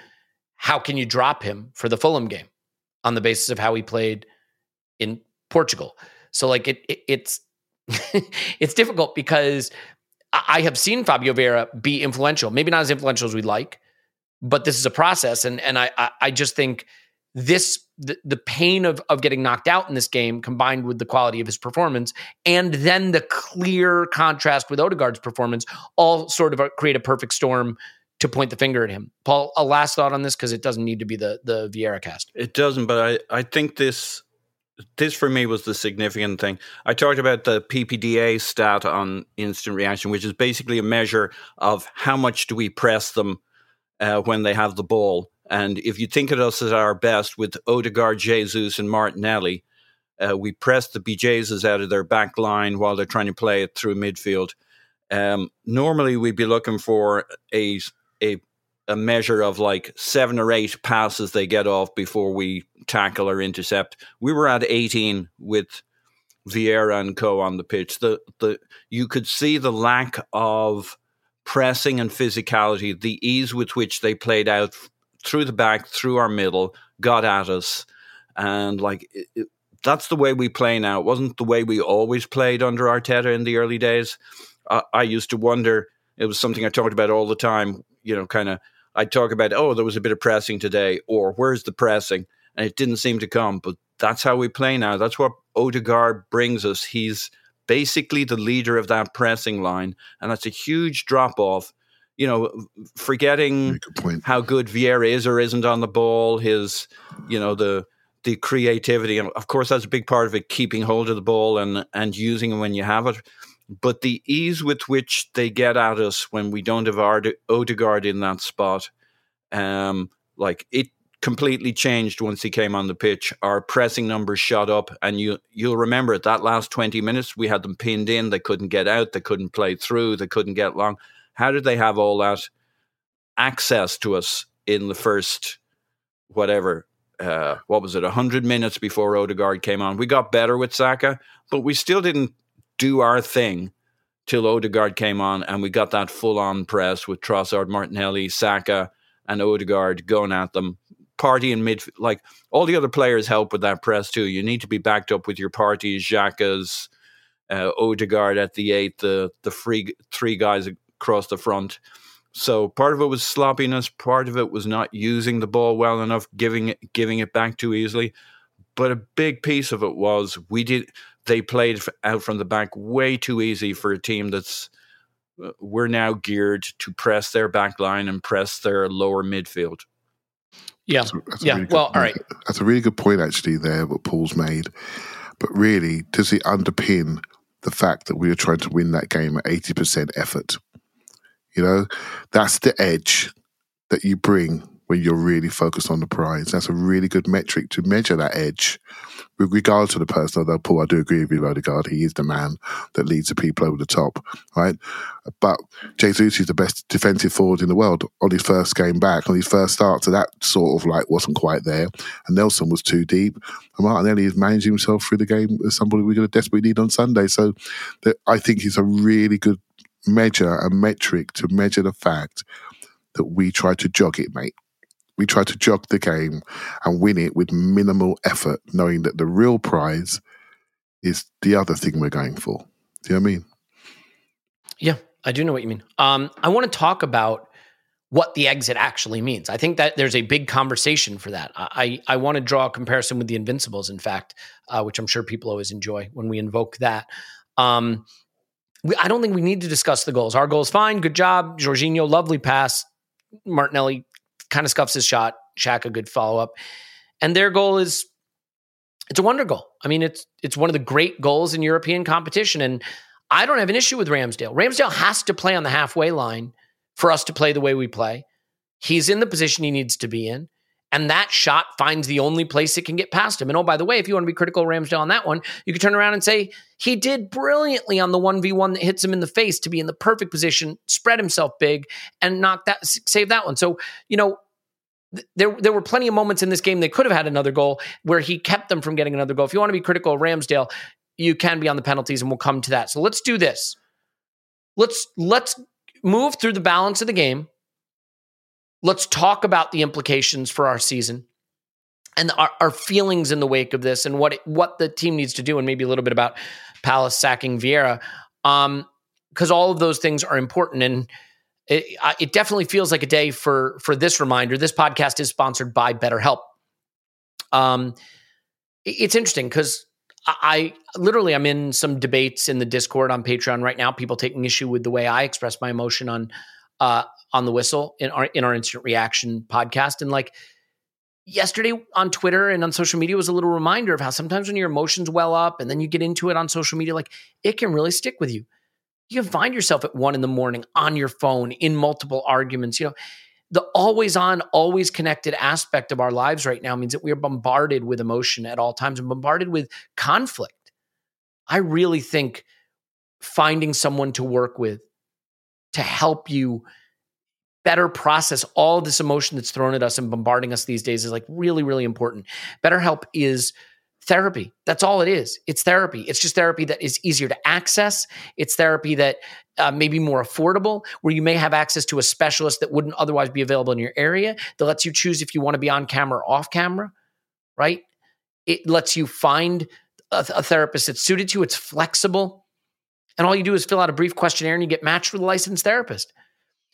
"How can you drop him for the Fulham game on the basis of how he played in Portugal?" So, like it, it it's it's difficult because I have seen Fabio Vieira be influential, maybe not as influential as we'd like, but this is a process, and and I I, I just think this the, the pain of of getting knocked out in this game combined with the quality of his performance and then the clear contrast with Odegaard's performance all sort of uh, create a perfect storm to point the finger at him. Paul, a last thought on this because it doesn't need to be the the Vieira cast. It doesn't, but I, I think this this for me was the significant thing. I talked about the PPDA stat on instant reaction, which is basically a measure of how much do we press them uh, when they have the ball. And if you think of us at our best with Odegaard, Jesus, and Martinelli, uh, we press the BJs out of their back line while they're trying to play it through midfield. Um, normally, we'd be looking for a a a measure of like seven or eight passes they get off before we tackle or intercept. We were at 18 with Vieira and co on the pitch. The the you could see the lack of pressing and physicality, the ease with which they played out through the back, through our middle, got at us, and like it, it, that's the way we play now. It wasn't the way we always played under Arteta in the early days. I, I used to wonder. It was something I talked about all the time. You know, kind of. I'd talk about, oh, there was a bit of pressing today, or where's the pressing? And it didn't seem to come. But that's how we play now. That's what Odegaard brings us. He's basically the leader of that pressing line, and that's a huge drop off. You know, forgetting good how good Vieira is or isn't on the ball, his, you know, the the creativity, and of course that's a big part of it, keeping hold of the ball and and using it when you have it. But the ease with which they get at us when we don't have Ard- Odegaard in that spot, um, like it completely changed once he came on the pitch. Our pressing numbers shot up, and you you'll remember it. That last twenty minutes, we had them pinned in. They couldn't get out. They couldn't play through. They couldn't get long. How did they have all that access to us in the first whatever? Uh, what was it? hundred minutes before Odegaard came on. We got better with Saka, but we still didn't do our thing till Odegaard came on, and we got that full on press with Trossard, Martinelli, Saka, and Odegaard going at them. Partey in mid, like all the other players help with that press too. You need to be backed up with your Parteys, Xhaka's, uh, Odegaard at the eight, the the free three guys across the front. So part of it was sloppiness, part of it was not using the ball well enough, giving it giving it back too easily. But a big piece of it was we did they played out from the back way too easy for a team that's uh, we're now geared to press their back line and press their lower midfield. Yeah, That's a- that's yeah. really Well, point. right. That's a really good point, actually, there, what Paul's made. But really, does it underpin the fact that we were trying to win that game at 80% effort? You know, that's the edge that you bring when you're really focused on the prize. That's a really good metric to measure that edge with regard to the person. Although, Paul, I do agree with you, Odegaard. He is the man that leads the people over the top, right? But Jesus is the best defensive forward in the world on his first game back, on his first start. So that sort of like wasn't quite there. And Nelson was too deep. And Martinelli is managing himself through the game as somebody we're going to desperately need on Sunday. So that I think it's a really good measure, a metric to measure the fact that we try to jog it, mate. We try to jog the game and win it with minimal effort, knowing that the real prize is the other thing we're going for. Do you know what I mean? Yeah, I do know what you mean. Um, I want to talk about what the exit actually means. I think that there's a big conversation for that. I I, want to draw a comparison with the Invincibles, in fact, uh, which I'm sure people always enjoy when we invoke that. Um, we, I don't think we need to discuss the goals. Our goal is fine. Good job, Jorginho. Lovely pass. Martinelli kind of scuffs his shot. Xhaka good follow up, and their goal is it's a wonder goal. I mean, it's it's one of the great goals in European competition, and I don't have an issue with Ramsdale. Ramsdale has to play on the halfway line for us to play the way we play. He's in the position he needs to be in. And that shot finds the only place it can get past him. And oh, by the way, if you want to be critical of Ramsdale on that one, you could turn around and say he did brilliantly on the 1v1 that hits him in the face to be in the perfect position, spread himself big, and knock that save that one. So, you know, there, there were plenty of moments in this game they could have had another goal where he kept them from getting another goal. If you want to be critical of Ramsdale, you can be on the penalties, and we'll come to that. So let's do this. Let's let's move through the balance of the game. Let's talk about the implications for our season and our, our feelings in the wake of this, and what it, what the team needs to do, and maybe a little bit about Palace sacking Vieira, um, because all of those things are important and. It, it definitely feels like a day for for this reminder. This podcast is sponsored by BetterHelp. Um, it's interesting because I literally I'm in some debates in the Discord on Patreon right now. People taking issue with the way I express my emotion on uh, on the whistle in our in our instant reaction podcast, and like yesterday on Twitter and on social media was a little reminder of how sometimes when your emotions well up and then you get into it on social media, like it can really stick with you. You can find yourself at one in the morning on your phone in multiple arguments. You know, the always on, always connected aspect of our lives right now means that we are bombarded with emotion at all times and bombarded with conflict. I really think finding someone to work with to help you better process all this emotion that's thrown at us and bombarding us these days is like really, really important. BetterHelp is therapy. That's all it is. It's therapy. It's just therapy that is easier to access. It's therapy that uh, may be more affordable, where you may have access to a specialist that wouldn't otherwise be available in your area that lets you choose if you want to be on camera or off camera, right? It lets you find a, a therapist that's suited to you. It's flexible. And all you do is fill out a brief questionnaire and you get matched with a licensed therapist.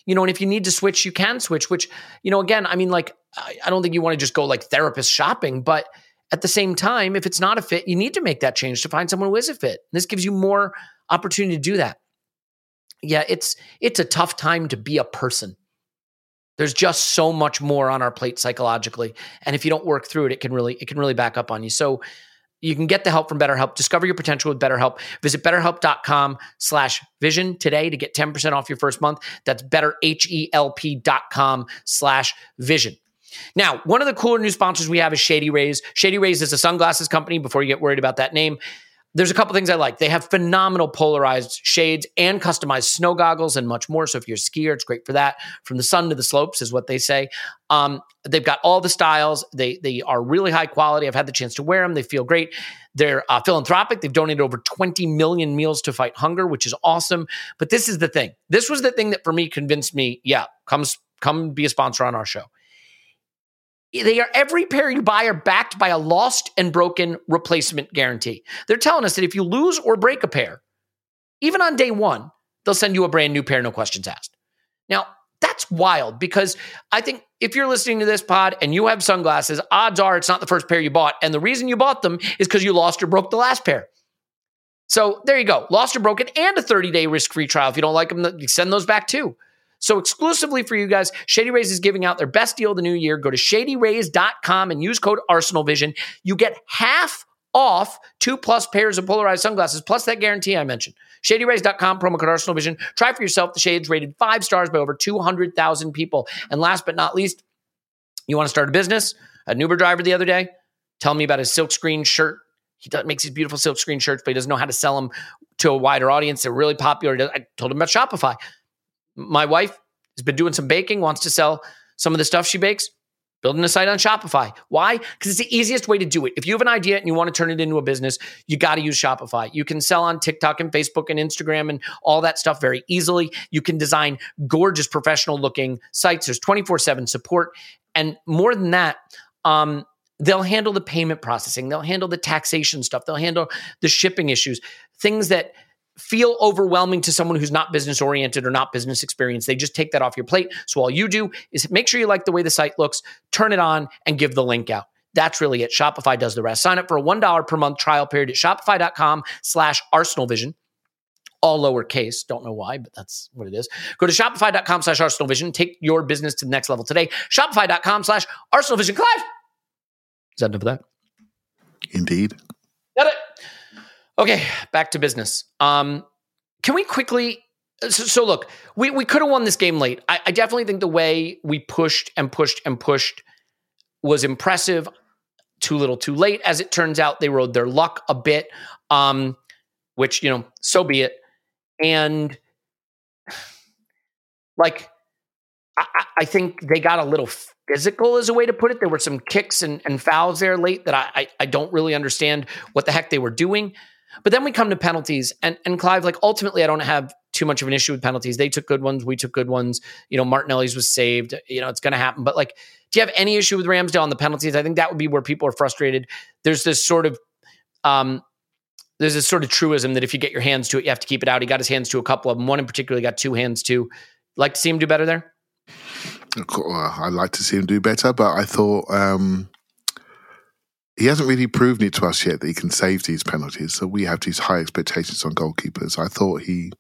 You know, and if you need to switch, you can switch, which, you know, again, I mean, like, I, don't think you want to just go like therapist shopping, but – at the same time, if it's not a fit, you need to make that change to find someone who is a fit. This gives you more opportunity to do that. Yeah, it's it's a tough time to be a person. There's just so much more on our plate psychologically, and if you don't work through it, it can really it can really back up on you. So you can get the help from BetterHelp. Discover your potential with BetterHelp. Visit betterhelp.com slash vision today to get 10% off your first month. That's betterhelp.com slash vision. Now, one of the cooler new sponsors we have is Shady Rays. Shady Rays is a sunglasses company. Before you get worried about that name, there's a couple things I like. They have phenomenal polarized shades and customized snow goggles and much more. So if you're a skier, it's great for that. From the sun to the slopes is what they say. Um, they've got all the styles. They they are really high quality. I've had the chance to wear them. They feel great. They're uh, philanthropic. They've donated over 20 million meals to fight hunger, which is awesome. But this is the thing. This was the thing that for me convinced me. Yeah, comes come be a sponsor on our show they are every pair you buy are backed by a lost and broken replacement guarantee. They're telling us that if you lose or break a pair, even on day one, they'll send you a brand new pair, no questions asked. Now, that's wild because I think if you're listening to this pod and you have sunglasses, odds are it's not the first pair you bought. And the reason you bought them is because you lost or broke the last pair. So there you go. Lost or broken and a 30 day risk free trial. If you don't like them, send those back too. So exclusively for you guys, Shady Rays is giving out their best deal of the new year. Go to shadyrays.com and use code ArsenalVision. You get half off two plus pairs of polarized sunglasses, plus that guarantee I mentioned. ShadyRays.com, promo code ArsenalVision. Try for yourself. The Shades rated five stars by over 200,000 people. And last but not least, you want to start a business? An Uber driver the other day telling me about his silkscreen shirt. He does, makes these beautiful silkscreen shirts, but he doesn't know how to sell them to a wider audience. They're really popular. I told him about Shopify my wife has been doing some baking, wants to sell some of the stuff she bakes, building a site on Shopify. Why? Because it's the easiest way to do it. If you have an idea and you want to turn it into a business, you got to use Shopify. You can sell on TikTok and Facebook and Instagram and all that stuff very easily. You can design gorgeous professional looking sites. There's 24 7 support. and more than that, um, they'll handle the payment processing, they'll handle the taxation stuff, they'll handle the shipping issues, things that feel overwhelming to someone who's not business oriented or not business experienced. They just take that off your plate. So all you do is make sure you like the way the site looks, turn it on, and give the link out. That's really it. Shopify does the rest. Sign up for a $1 per month trial period at shopify.com slash arsenalvision. All lowercase. Don't know why, but that's what it is. Go to shopify.com slash arsenalvision. Take your business to the next level today. Shopify.com slash arsenalvision. Clive! Is that enough of that? Indeed. Okay, back to business. Um, can we quickly? So, so look, we we could have won this game late. I, I definitely think the way we pushed and pushed and pushed was impressive. Too little, too late. As it turns out, they rode their luck a bit, um, which you know, so be it. And like, I, I think they got a little physical, as a way to put it. There were some kicks and, and fouls there late that I, I I don't really understand what the heck they were doing. But then we come to penalties, and and Clive, like ultimately, I don't have too much of an issue with penalties. They took good ones, we took good ones. You know, Martinelli's was saved. You know, it's going to happen. But like, do you have any issue with Ramsdale on the penalties? I think that would be where people are frustrated. There's this sort of um, there's this sort of truism that if you get your hands to it, you have to keep it out. He got his hands to a couple of them. One in particular, he got two hands to. Like to see him do better there. I'd like to see him do better, but I thought um, he hasn't really proven it to us yet that he can save these penalties. So we have these high expectations on goalkeepers. I thought he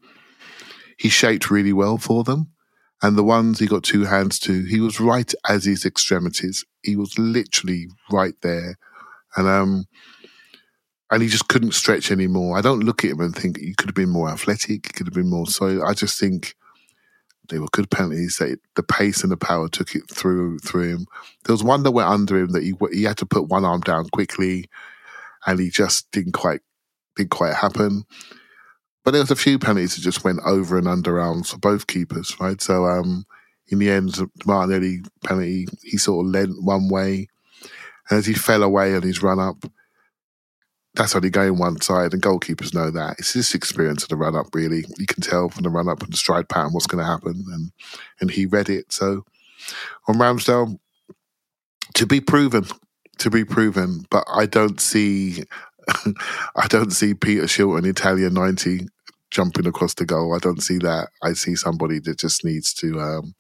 he shaped really well for them. And the ones he got two hands to, he was right as his extremities. He was literally right there. And um and he just couldn't stretch anymore. I don't look at him and think he could have been more athletic, he could have been more so I just think they were good penalties. That the pace and the power took it through through him. There was one that went under him that he he had to put one arm down quickly, and he just didn't quite didn't quite happen. But there was a few penalties that just went over and under arms for both keepers, right? So um, in the end, Martinelli penalty he sort of leant one way, and as he fell away on his run up, that's only going one side, and goalkeepers know that. It's this experience of the run up, really. You can tell from the run up and the stride pattern what's going to happen, and and he read it. So on Ramsdale, to be proven, to be proven, but I don't see, I don't see Peter Shilton Italia ninety jumping across the goal. I don't see that. I see somebody that just needs to um,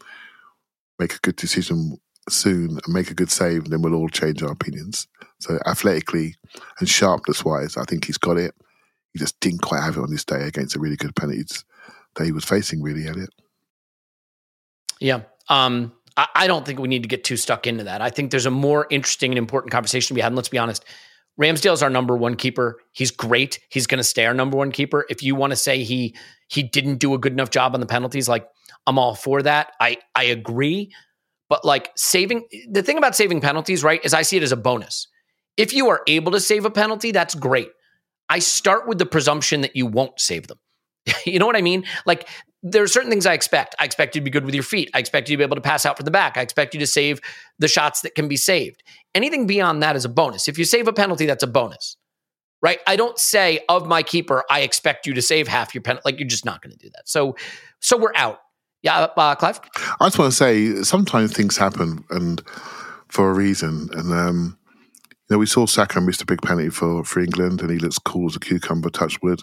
make a good decision soon and make a good save, and then we'll all change our opinions. So athletically and sharpness wise, I think he's got it. He just didn't quite have it on this day against a really good penalties that he was facing, really, Elliot. Yeah. Um, I, I don't think we need to get too stuck into that. I think there's a more interesting and important conversation to be had. And let's be honest, Ramsdale's our number one keeper. He's great. He's going to stay our number one keeper. If you want to say he he didn't do a good enough job on the penalties, like I'm all for that. I I agree. But like saving the thing about saving penalties, right, is I see it as a bonus. If you are able to save a penalty, that's great. I start with the presumption that you won't save them. you know what I mean? Like there are certain things I expect. I expect you to be good with your feet. I expect you to be able to pass out from the back. I expect you to save the shots that can be saved. Anything beyond that is a bonus. If you save a penalty, that's a bonus. Right? I don't say of my keeper, I expect you to save half your penalty. Like you're just not going to do that. So, so we're out. Yeah, uh, Clive. I just want to say sometimes things happen and for a reason, and um, know, we saw Saka miss a big penalty for, for England and he looks cool as a cucumber, touch wood.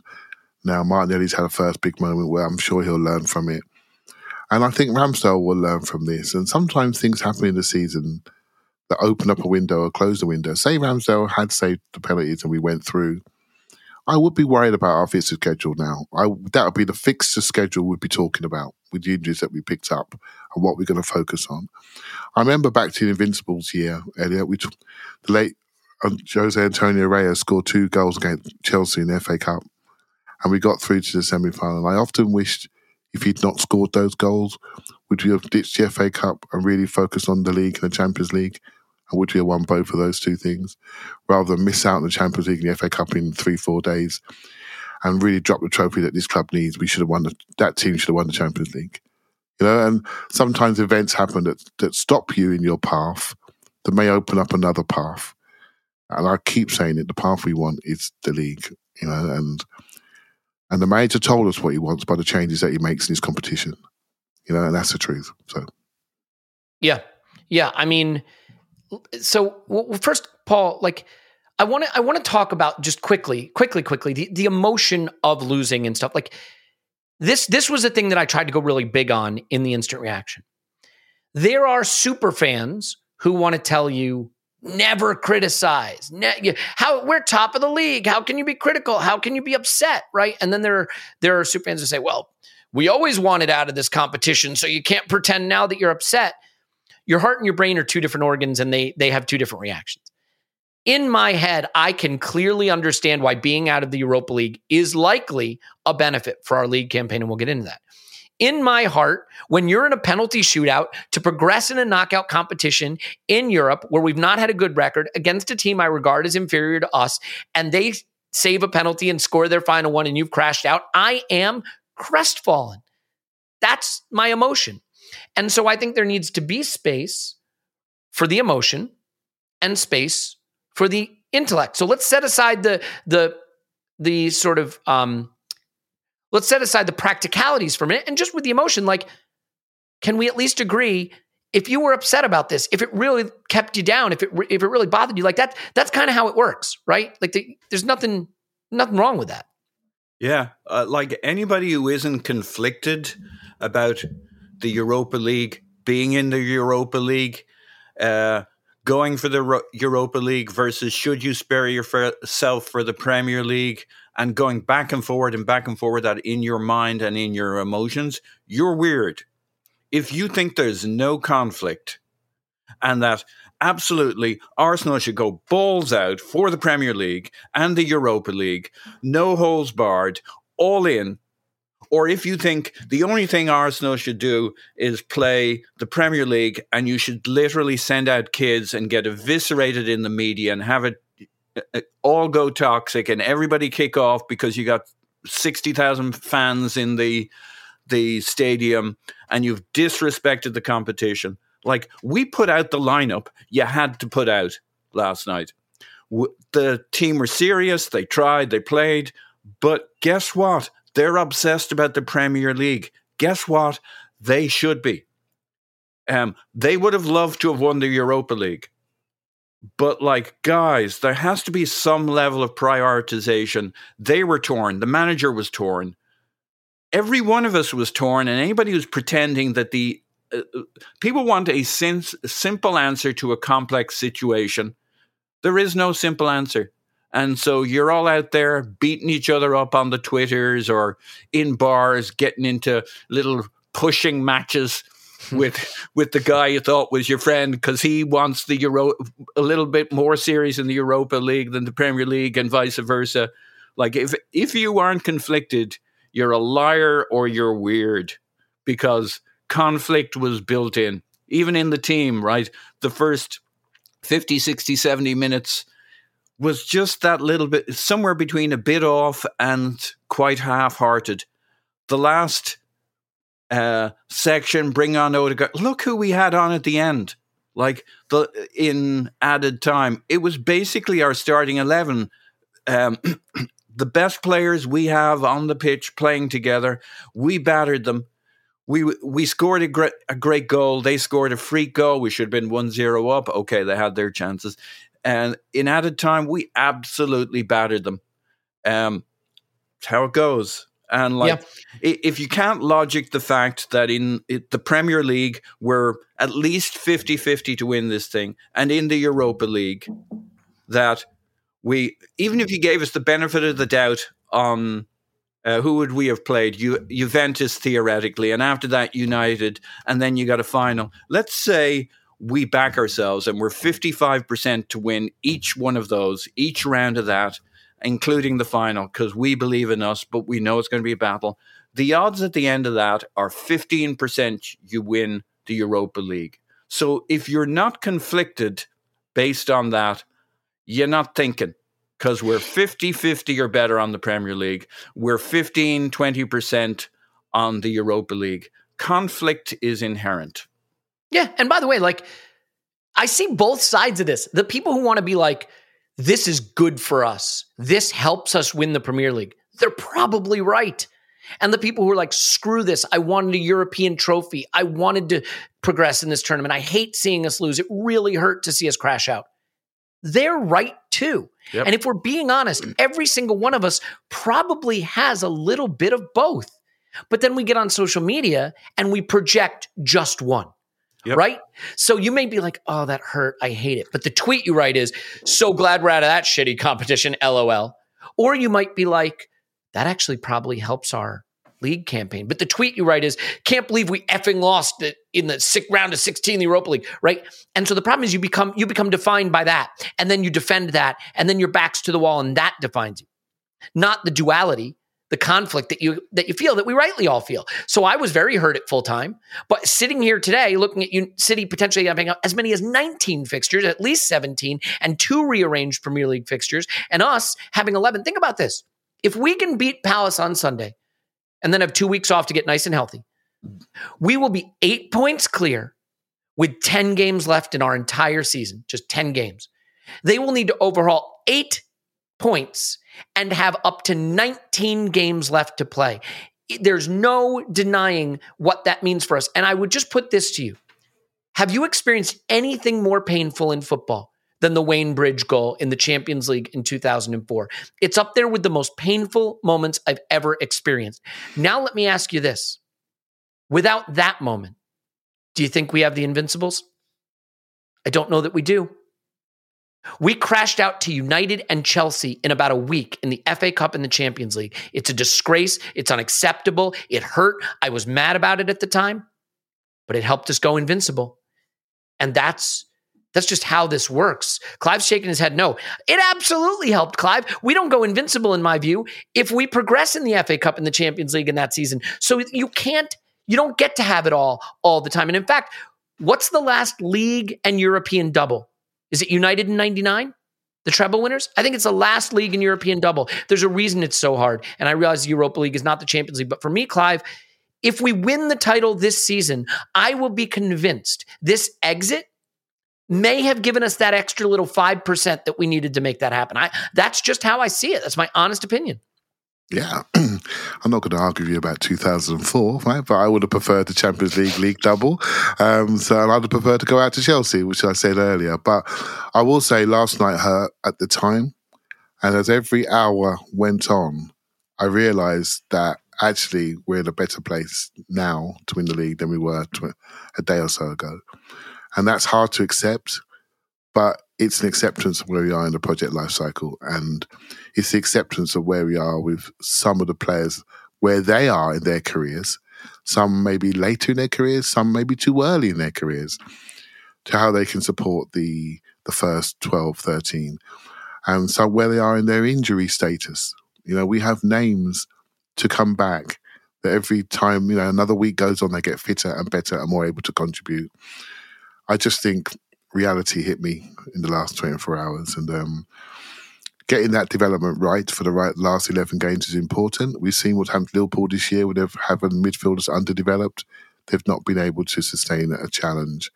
Now, Martinelli's had a first big moment where I'm sure he'll learn from it. And I think Ramsdale will learn from this. And sometimes things happen in the season that open up a window or close the window. Say Ramsdale had saved the penalties and we went through. I would be worried about our fixture schedule now. I, that would be the fixture schedule we'd be talking about with the injuries that we picked up and what we're going to focus on. I remember back to the Invincibles year, Elliot, we took the late Jose Antonio Reyes scored two goals against Chelsea in the FA Cup, and we got through to the semi final. And I often wished if he'd not scored those goals, would we have ditched the FA Cup and really focused on the league and the Champions League? And would we have won both of those two things rather than miss out on the Champions League and the FA Cup in three, four days and really drop the trophy that this club needs? We should have won the, that team should have won the Champions League. You know, and sometimes events happen that, that stop you in your path that may open up another path. And I keep saying it, the path we want is the league, you know, and and the manager told us what he wants by the changes that he makes in his competition. You know, and that's the truth. So Yeah. Yeah, I mean, so well, first, Paul, like I want to I want to talk about just quickly, quickly, quickly the, the emotion of losing and stuff. Like this this was a thing that I tried to go really big on in the instant reaction. There are super fans who want to tell you never criticize. Ne- how we're top of the league. How can you be critical? How can you be upset? Right? And then there are, there are super fans who say, "Well, we always wanted out of this competition, so you can't pretend now that you're upset." Your heart and your brain are two different organs, and they they have two different reactions in my head, I can clearly understand why being out of the Europa League is likely a benefit for our league campaign, and we'll get into that. In my heart, when you're in a penalty shootout to progress in a knockout competition in Europe, where we've not had a good record against a team I regard as inferior to us, and they save a penalty and score their final one, and you've crashed out, I am crestfallen. That's my emotion. And so I think there needs to be space for the emotion and space for the intellect. So let's set aside the the the sort of um, let's set aside the practicalities for a minute and just with the emotion, like, can we at least agree? If you were upset about this, if it really kept you down, if it if it really bothered you, like that, that's kind of how it works, right? Like the, there's nothing nothing wrong with that. Yeah, uh, like anybody who isn't conflicted about the Europa League being in the Europa League, uh, going for the Europa League versus should you spare yourself for the Premier League and going back and forward and back and forward that in your mind and in your emotions, you're weird. If you think there's no conflict and that absolutely Arsenal should go balls out for the Premier League and the Europa League, no holes barred, all in, or if you think the only thing Arsenal should do is play the Premier League and you should literally send out kids and get eviscerated in the media and have it all go toxic and everybody kick off because you got 60,000 fans in the the stadium and you've disrespected the competition. Like we put out the lineup you had to put out last night. The team were serious, they tried, they played, but guess what? They're obsessed about the Premier League. Guess what? They should be. Um, they would have loved to have won the Europa League. But, like, guys, there has to be some level of prioritization. They were torn. The manager was torn. Every one of us was torn. And anybody who's pretending that the uh, uh people want a simple answer to a complex situation, there is no simple answer. And so you're all out there beating each other up on the Twitters or in bars, getting into little pushing matches with with the guy you thought was your friend because he wants the Euro a little bit more serious in the Europa League than the Premier League and vice versa. Like if if you aren't conflicted, you're a liar or you're weird because conflict was built in even in the team, right? The first 50, 60, 70 minutes was just that little bit, somewhere between a bit off and quite half hearted. The last uh, section, bring on Odegaard. Look who we had on at the end. Like the in added time, it was basically our starting eleven. Um, the best players we have on the pitch playing together. We battered them. We we scored a great a great goal. They scored a free goal. We should have been 1-0 up. Okay, they had their chances. And in added time, we absolutely battered them. Um, how it goes. And like, yeah. if you can't logic the fact that in the Premier League, we're at least 50 50 to win this thing, and in the Europa League, that we, even if you gave us the benefit of the doubt on uh, who would we have played? Ju- Juventus theoretically, and after that, United, and then you got a final. Let's say we back ourselves and we're 55% to win each one of those, each round of that, including the final, because we believe in us, but we know it's going to be a battle. The odds at the end of that are 15% you win the Europa League. So if you're not conflicted based on that, you're not thinking because we're 50 50 or better on the Premier League. We're 15 20% on the Europa League. Conflict is inherent. Yeah. And by the way, like, I see both sides of this. The people who want to be like, this is good for us, this helps us win the Premier League, they're probably right. and the people who are like, screw this. I wanted a European trophy. I wanted to progress in this tournament. I hate seeing us lose. It really hurt to see us crash out. They're right too. Yep. And if we're being honest, every single one of us probably has a little bit of both. But then we get on social media and we project just one. Yep. Right? So you may be like, oh, that hurt. I hate it. But the tweet you write is, so glad we're out of that shitty competition, LOL. Or you might be like, that actually probably helps our league campaign. But the tweet you write is, can't believe we effing lost in the sixth round of 16 the Europa League, right? And so the problem is you become you become defined by that. And then you defend that, and then your back's to the wall, and that defines you. Not the duality the conflict that you that you feel that we rightly all feel. So I was very hurt at full time, but sitting here today, looking at you, City potentially having as many as 19 fixtures, at least 17, and two rearranged Premier League fixtures, and us having 11. Think about this: if we can beat Palace on Sunday, and then have two weeks off to get nice and healthy, we will be eight points clear with 10 games left in our entire season, just 10 games. They will need to overhaul eight points and have up to 19 games left to play. There's no denying what that means for us. And I would just put this to you Have you experienced anything more painful in football than the Wayne Bridge goal in the Champions League in 2004? It's up there with the most painful moments I've ever experienced. Now, let me ask you this without that moment, do you think we have the Invincibles? I don't know that we do. We crashed out to United and Chelsea in about a week in the FA Cup and the Champions League. It's a disgrace. It's unacceptable. It hurt. I was mad about it at the time, but it helped us go invincible. And that's that's just how this works. Clive's shaking his head. No, it absolutely helped Clive. We don't go invincible, in my view, if we progress in the FA Cup and the Champions League in that season. So you can't, you don't get to have it all all the time. And in fact, what's the last league and European double? Is it United in 99? The treble winners? I think it's the last league in European double. There's a reason it's so hard. And I realize the Europa League is not the Champions League. But for me, Clive, if we win the title this season, I will be convinced this exit may have given us that extra little 5% that we needed to make that happen. I that's just how I see it. That's my honest opinion. Yeah, I'm not going to argue with you about 2004, right? But I would have preferred the Champions League league double. Um, so I'd have preferred to go out to Chelsea, which I said earlier. But I will say last night hurt at the time. And as every hour went on, I realised that actually we're in a better place now to win the league than we were a day or so ago. And that's hard to accept. But it's an acceptance of where we are in the project life cycle and it's the acceptance of where we are with some of the players where they are in their careers some may be later in their careers some may be too early in their careers to how they can support the the first 12 13 and so where they are in their injury status you know we have names to come back that every time you know another week goes on they get fitter and better and more able to contribute i just think reality hit me in the last 24 hours. And um, getting that development right for the right last 11 games is important. We've seen what happened to Liverpool this year where they've having midfielders underdeveloped. They've not been able to sustain a challenge.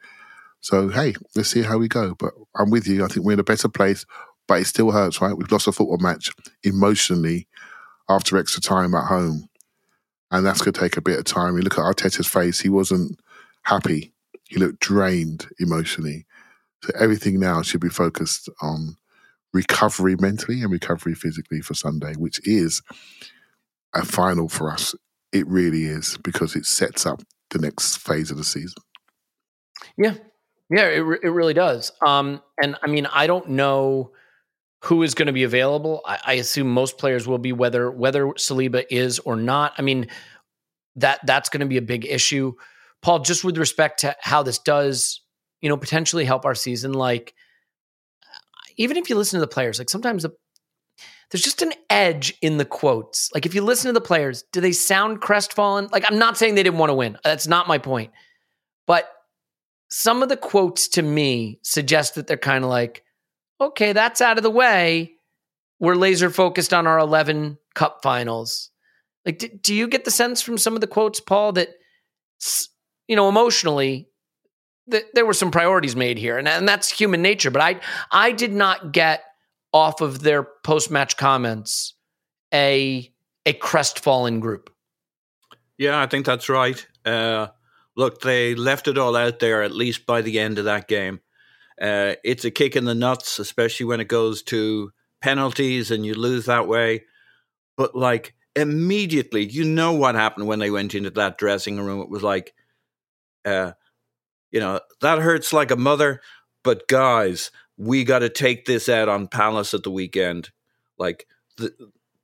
So, hey, let's see how we go. But I'm with you. I think we're in a better place, but it still hurts, right? We've lost a football match emotionally after extra time at home. And that's going to take a bit of time. You look at Arteta's face, he wasn't happy. He looked drained emotionally. So everything now should be focused on recovery mentally and recovery physically for Sunday, which is a final for us. It really is because it sets up the next phase of the season. Yeah, yeah, it it really does. Um, and I mean, I don't know who is going to be available. I, I, assume most players will be, whether whether Saliba is or not. I mean, that that's going to be a big issue. Paul, just with respect to how this does you know, potentially help our season. Like, even if you listen to the players, like sometimes the, there's just an edge in the quotes. Like, if you listen to the players, do they sound crestfallen? Like, I'm not saying they didn't want to win. That's not my point. But some of the quotes to me suggest that they're kind of like, okay, that's out of the way. We're laser focused on our 11 cup finals. Like, do, do you get the sense from some of the quotes, Paul, that, you know, emotionally, th- there were some priorities made here, and, and that's human nature. But I I did not get off of their post match comments a a crestfallen group. Yeah, I think that's right. Uh, look, they left it all out there, at least by the end of that game. Uh, it's a kick in the nuts, especially when it goes to penalties and you lose that way. But like immediately, you know what happened when they went into that dressing room. It was like, uh, you know, that hurts like a mother. But guys, we got to take this out on Palace at the weekend. Like, the,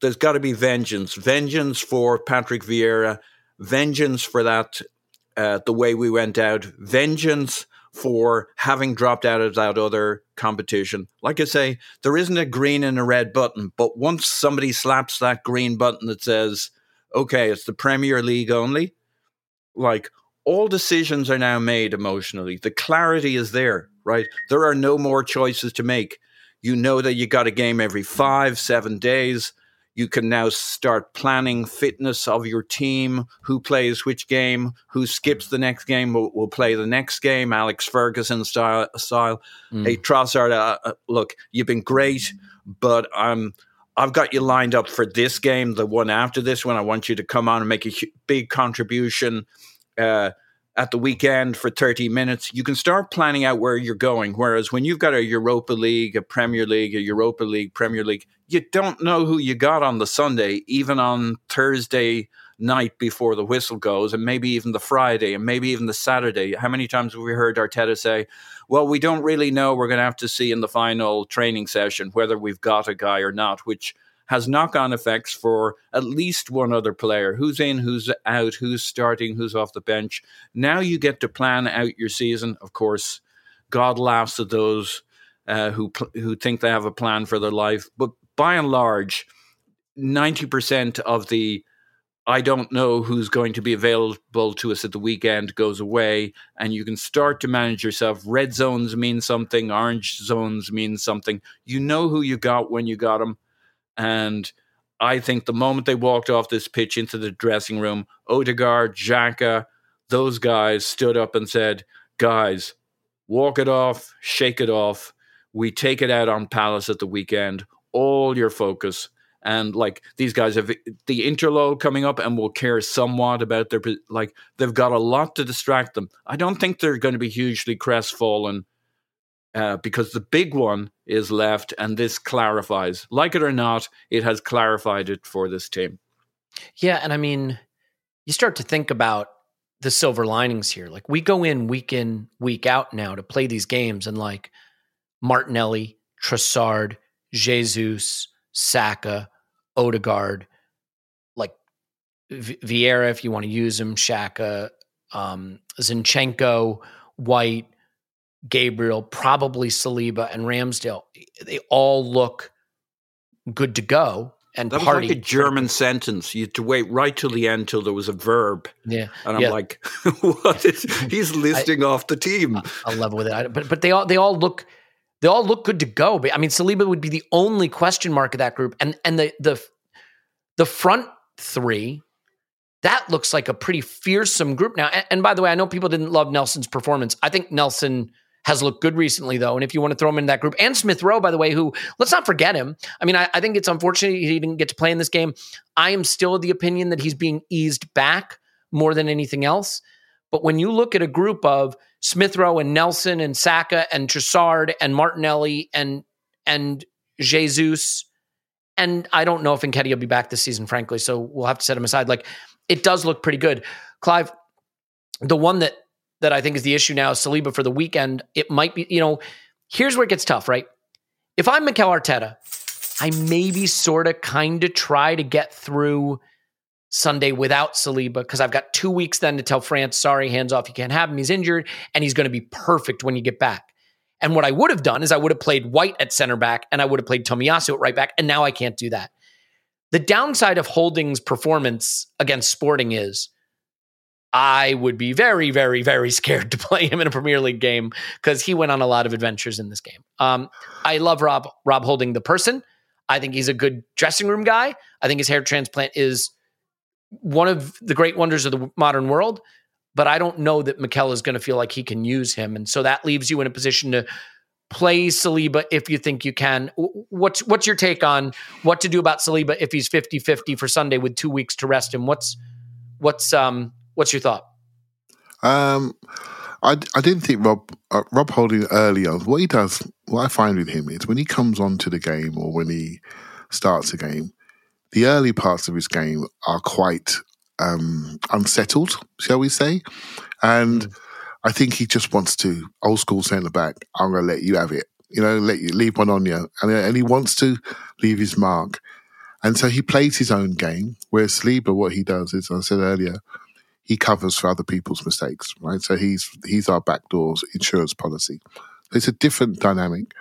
there's got to be vengeance. Vengeance for Patrick Vieira. Vengeance for that, uh, the way we went out. Vengeance for having dropped out of that other competition. Like I say, there isn't a green and a red button, but once somebody slaps that green button that says, okay, it's the Premier League only, like all decisions are now made emotionally. The clarity is there, right? There are no more choices to make. You know that you got a game every five, seven days. You can now start planning fitness of your team, who plays which game, who skips the next game will, will play the next game, Alex Ferguson style. style. Mm. Hey, Trossard, uh, uh, look, you've been great, but um, I've got you lined up for this game, the one after this one. I want you to come on and make a big contribution. Uh, at the weekend for 30 minutes, you can start planning out where you're going. Whereas when you've got a Europa League, a Premier League, a Europa League, Premier League, you don't know who you got on the Sunday, even on Thursday night before the whistle goes, and maybe even the Friday, and maybe even the Saturday. How many times have we heard Arteta say, well, we don't really know. We're going to have to see in the final training session whether we've got a guy or not, which has knock on effects for at least one other player who's in, who's out, who's starting, who's off the bench. Now you get to plan out your season. Of course, God laughs at those uh, who who think they have a plan for their life, but by and large, ninety percent of the I don't know who's going to be available to us at the weekend goes away, and you can start to manage yourself. Red zones mean something, orange zones mean something. You know who you got when you got them. And I think the moment they walked off this pitch into the dressing room, Odegaard, Xhaka, those guys stood up and said, Guys, walk it off, shake it off. We take it out on Palace at the weekend. All your focus. And like these guys have the interload coming up and will care somewhat about their, like, they've got a lot to distract them. I don't think they're going to be hugely crestfallen uh, because the big one is left, and this clarifies. Like it or not, it has clarified it for this team. Yeah, and I mean, you start to think about the silver linings here. Like we go in week in, week out now to play these games, and like Martinelli, Trossard, Jesus, Saka, Odegaard, like v- Vieira, if you want to use him, Xhaka, um, Zinchenko, White, Gabriel, probably Saliba and Ramsdale. They all look good to go. And that party. was like a German sentence. You had to wait right till the end till there was a verb. Yeah, and I'm yeah. like, what is? He's listing I, off the team. I'll level with it. I, but but they all they all look they all look good to go. But I mean, Saliba would be the only question mark of that group, and and the the the front three that looks like a pretty fearsome group now. And, and by the way, I know people didn't love Nelson's performance. I think Nelson has looked good recently, though. And if you want to throw him in that group, and Smith Rowe, by the way, who let's not forget him. I mean, I, I, think it's unfortunate he didn't get to play in this game. I am still of the opinion that he's being eased back more than anything else. But when you look at a group of Smith Rowe and Nelson and Saka and Trossard and Martinelli and and Jesus, and I don't know if Nketiah will be back this season, frankly. So we'll have to set him aside. Like it does look pretty good. Clive, the one that that I think is the issue now. Saliba for the weekend, it might be, you know, here's where it gets tough, right? If I'm Mikel Arteta, I maybe sort of kind of try to get through Sunday without Saliba because I've got two weeks then to tell France, sorry, hands off, you can't have him. He's injured and he's going to be perfect when you get back. And what I would have done is I would have played White at center back and I would have played Tomiyasu at right back. And now I can't do that. The downside of Holding's performance against Sporting is I would be very, very, very scared to play him in a Premier League game because he went on a lot of adventures in this game. Um, I love Rob Rob Holding the person. I think he's a good dressing room guy. I think his hair transplant is one of the great wonders of the modern world. But I don't know that Mikel is going to feel like he can use him, and so that leaves you in a position to play Saliba if you think you can. What's what's your take on what to do about Saliba if he's 50-50 for Sunday with two weeks to rest him? What's What's um what's your thought? Um, I, I didn't think Rob uh, Rob Holding early on. What he does, what I find with him is when he comes onto the game or when he starts a game, the early parts of his game are quite um, unsettled, shall we say? And mm. I think he just wants to old school centre back. I'm going to let you have it. You know, let you leave one on you, and, and he wants to leave his mark. And so he plays his own game. Whereas Saliba, what he does is, I said earlier, he covers for other people's mistakes, right? So he's he's our backdoors insurance policy. It's a different dynamic.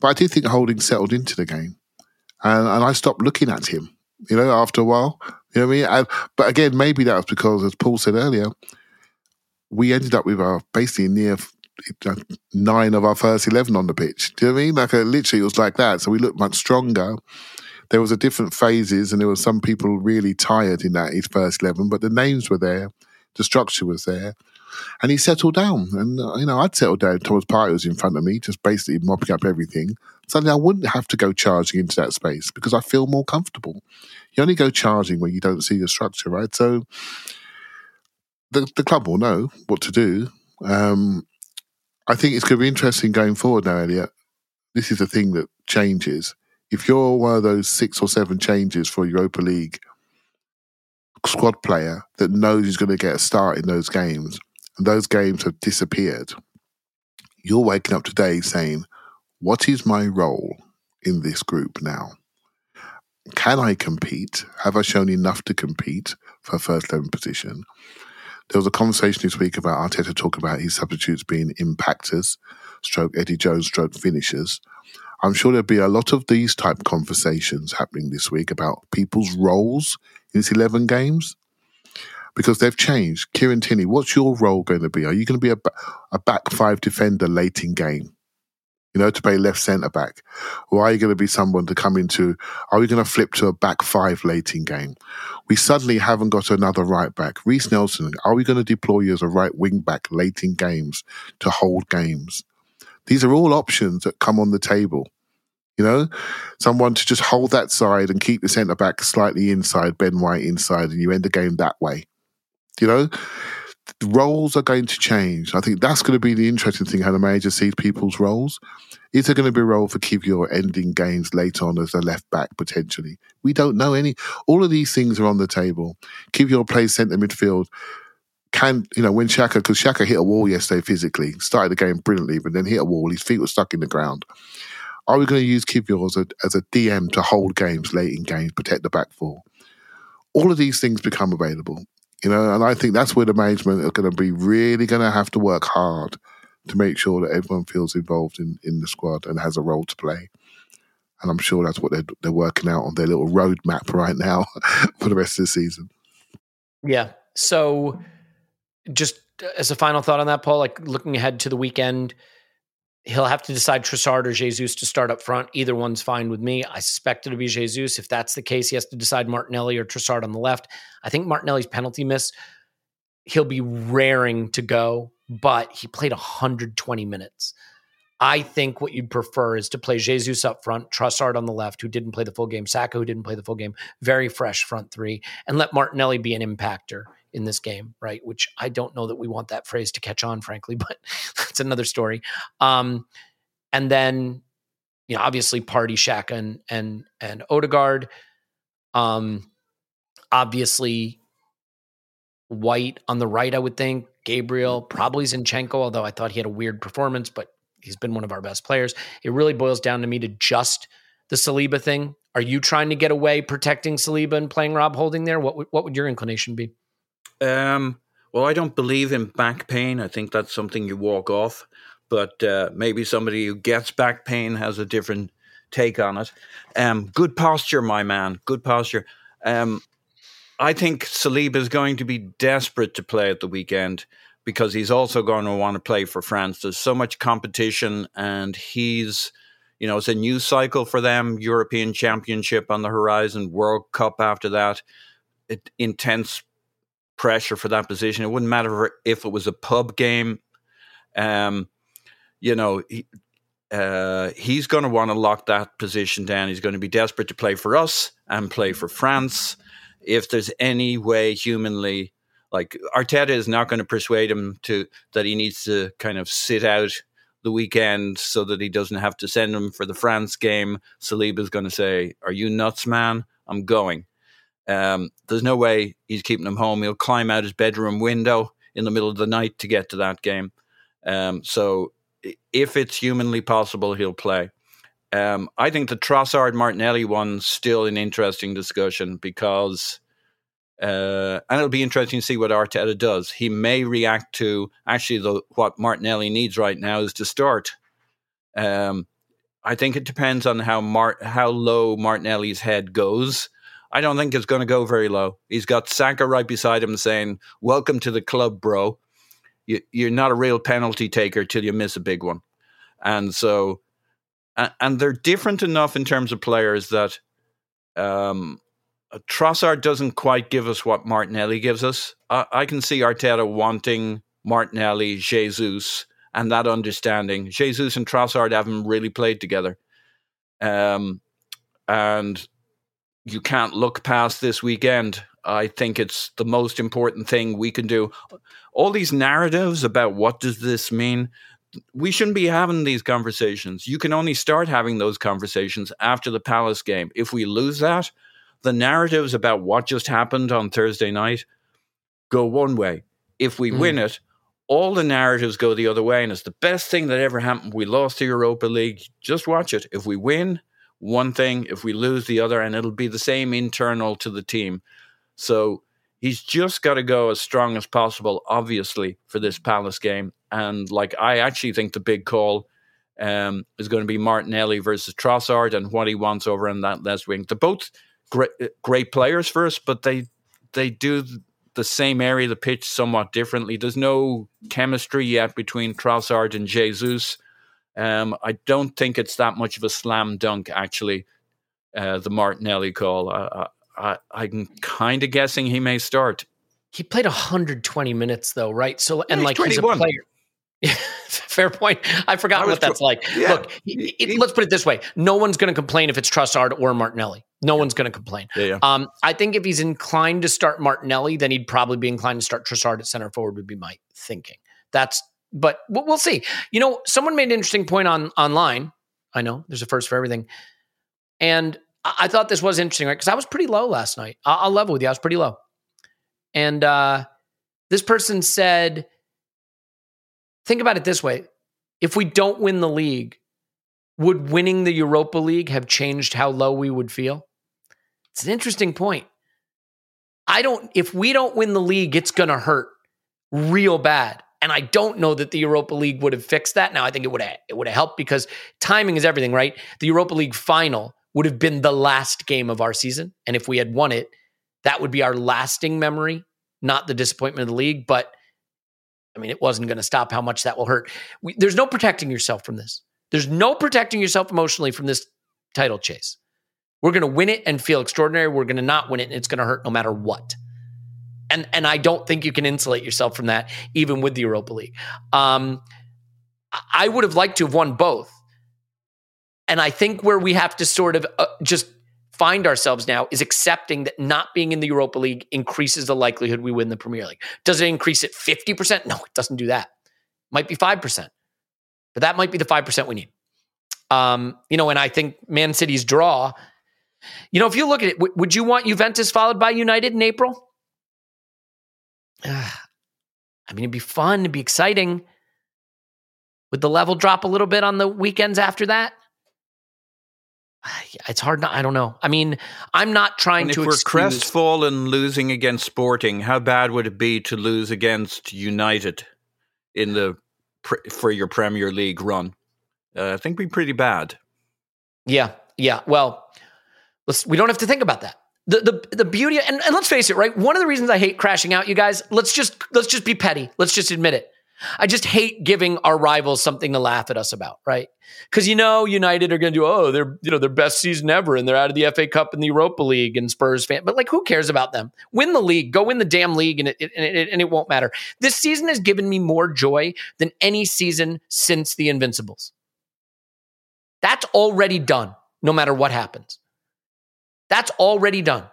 But I do think Holding settled into the game, and and I stopped looking at him. You know, after a while, you know what I mean. And, but again, maybe that was because, as Paul said earlier, we ended up with our basically near uh, nine of our first 11 on the pitch. Do you know what I mean? Like, a, literally, it was like that. So we looked much stronger. There was a different phases, and there were some people really tired in that his first 11, but the names were there, the structure was there. And he settled down. And, uh, you know, I'd settled down. Thomas Partey was in front of me, just basically mopping up everything. Suddenly, I wouldn't have to go charging into that space because I feel more comfortable. You only go charging when you don't see the structure, right? So the, the club will know what to do. Um, I think it's going to be interesting going forward now, Elliot. This is the thing that changes. If you're one of those six or seven changes for Europa League squad player that knows he's going to get a start in those games, and those games have disappeared, you're waking up today saying, What is my role in this group now? Can I compete? Have I shown enough to compete for first 11 position? There was a conversation this week about Arteta talking about his substitutes being impactors, stroke Eddie Jones, stroke finishers. I'm sure there'll be a lot of these type conversations happening this week about people's roles in these 11 games because they've changed. Kieran Tierney, what's your role going to be? Are you going to be a, a back five defender late in game? you know, to play left centre back? Or are you going to be someone to come into, are we going to flip to a back five late in game? We suddenly haven't got another right back. Reiss Nelson, are we going to deploy you as a right wing back late in games to hold games? These are all options that come on the table. You know, someone to just hold that side and keep the centre back slightly inside, Ben White inside, and you end the game that way. You know, roles are going to change. I think that's going to be the interesting thing how the manager sees people's roles. Is there going to be a role for Kiwior ending games late on as a left back potentially? We don't know any. All of these things are on the table. Kiwior plays centre midfield. Can you know when Xhaka because Xhaka hit a wall yesterday physically, started the game brilliantly, but then hit a wall. His feet were stuck in the ground. Are we going to use Kiwior as a, as a DM to hold games late in games, protect the back four? All of these things become available. You know, and I think that's where the management are going to be really going to have to work hard to make sure that everyone feels involved in, in the squad and has a role to play. And I'm sure that's what they're, they're working out on their little roadmap right now for the rest of the season. Yeah. So, just as a final thought on that, Paul, like looking ahead to the weekend, he'll have to decide Trossard or Jesus to start up front. Either one's fine with me. I suspect it'll be Jesus. If that's the case, he has to decide Martinelli or Trossard on the left. I think Martinelli's penalty miss, he'll be raring to go, but he played 120 minutes. I think what you'd prefer is to play Jesus up front, Trossard on the left, who didn't play the full game, Saka, who didn't play the full game, very fresh front three, and let Martinelli be an impactor in this game, right? Which I don't know that we want that phrase to catch on, frankly, but that's another story. Um, and then, you know, obviously Partey, Xhaka, and and and Odegaard. Um, obviously, White on the right, I would think. Gabriel, probably Zinchenko, although I thought he had a weird performance, but he's been one of our best players. It really boils down to me to just the Saliba thing. Are you trying to get away protecting Saliba and playing Rob Holding there? What what would your inclination be? Um, well, I don't believe in back pain. I think that's something you walk off. But uh, maybe somebody who gets back pain has a different take on it. Um, good posture, my man. Good posture. Um, I think Saliba is going to be desperate to play at the weekend because he's also going to want to play for France. There's so much competition, and he's, you know, it's a new cycle for them. European Championship on the horizon, World Cup after that. It, intense pressure for that position. It wouldn't matter if it was a pub game. Um, you know, he, uh, he's going to want to lock that position down. He's going to be desperate to play for us and play for France. if there's any way humanly, like Arteta is not going to persuade him to that he needs to kind of sit out the weekend so that he doesn't have to send him for the France game. Saliba is going to say, "Are you nuts, man? I'm going." Um, there's no way he's keeping him home. He'll climb out his bedroom window in the middle of the night to get to that game. Um, so if it's humanly possible, he'll play. Um, I think the Trossard Martinelli one's still an interesting discussion because, uh, and it'll be interesting to see what Arteta does. He may react to actually the, what Martinelli needs right now is to start. Um, I think it depends on how Mar- how low Martinelli's head goes. I don't think it's going to go very low. He's got Saka right beside him saying, "Welcome to the club, bro." You, you're not a real penalty taker till you miss a big one, and so and they're different enough in terms of players that um, Trossard doesn't quite give us what Martinelli gives us. I, I, can see Arteta wanting Martinelli, Jesus, and that understanding. Jesus and Trossard haven't really played together. Um, and you can't look past this weekend. I think it's the most important thing we can do. All these narratives about what does this mean, we shouldn't be having these conversations. You can only start having those conversations after the Palace game. If we lose that, the narratives about what just happened on Thursday night go one way. If we mm. win it, all the narratives go the other way. And it's the best thing that ever happened. We lost the Europa League. Just watch it. If we win, one thing. If we lose, the other. And it'll be the same internal to the team. So he's just got to go as strong as possible, obviously, for this Palace game. And like, I actually think the big call um, is going to be Martinelli versus Trossard and what he wants over in that left wing. They're both great, great players for us, but they they do the same area of the pitch somewhat differently. There's no chemistry yet between Trossard and Jesus. Um, I don't think it's that much of a slam dunk, actually. Uh, the Martinelli call. I, I, I'm kind of guessing he may start. He played 120 minutes though, right? So and yeah, like he's, he's a player. Fair point. I forgot I what that's like. Yeah. Look, he, he, let's put it this way: no one's going to complain if it's Trossard or Martinelli. No one's going to complain. Yeah, yeah. Um, I think if he's inclined to start Martinelli, then he'd probably be inclined to start Trossard at center forward. Would be my thinking. That's, but we'll see. You know, someone made an interesting point on online. I know there's a first for everything, and I thought this was interesting, right? Because I was pretty low last night. I'll, level with you. I was pretty low, and uh, this person said Think about it this way if we don't win the league, would winning the Europa League have changed how low we would feel? It's an interesting point. I don't, if we don't win the league, it's going to hurt real bad. And I don't know that the Europa League would have fixed that. Now, I think it would have, it would have helped because timing is everything, right? The Europa League final would have been the last game of our season. And if we had won it, that would be our lasting memory, not the disappointment of the league. But I mean, it wasn't going to stop how much that will hurt. We, there's no protecting yourself from this. There's no protecting yourself emotionally from this title chase. We're going to win it and feel extraordinary. We're going to not win it and it's going to hurt no matter what. And and I don't think you can insulate yourself from that, even with the Europa League. Um, I would have liked to have won both. And I think where we have to sort of uh, just find ourselves now is accepting that not being in the Europa League increases the likelihood we win the Premier League. Does it increase it 50%? No, it doesn't do that. It might be 5%. But that might be the 5% we need. Um, you know, and I think Man City's draw, you know, if you look at it, w- would you want Juventus followed by United in April? Uh, I mean, it'd be fun, it'd be exciting. Would the level drop a little bit on the weekends after that? it's hard not i don't know. I mean i'm not trying and to if we're excuse- crestfallen losing against sporting how bad would it be to lose against united in the for your premier league run? Uh, i think be pretty bad. Yeah yeah. Well let's we don't have to think about that the the, the beauty and, and let's face it right one of the reasons i hate crashing out you guys let's just let's just be petty let's just admit it I just hate giving our rivals something to laugh at us about, right? Because you know United are going to do oh they're you know their best season ever and they're out of the FA Cup and the Europa League and Spurs fan, but like who cares about them? Win the league, go win the damn league, and it, it, it, and it won't matter. This season has given me more joy than any season since the Invincibles. That's already done, no matter what happens. That's already done.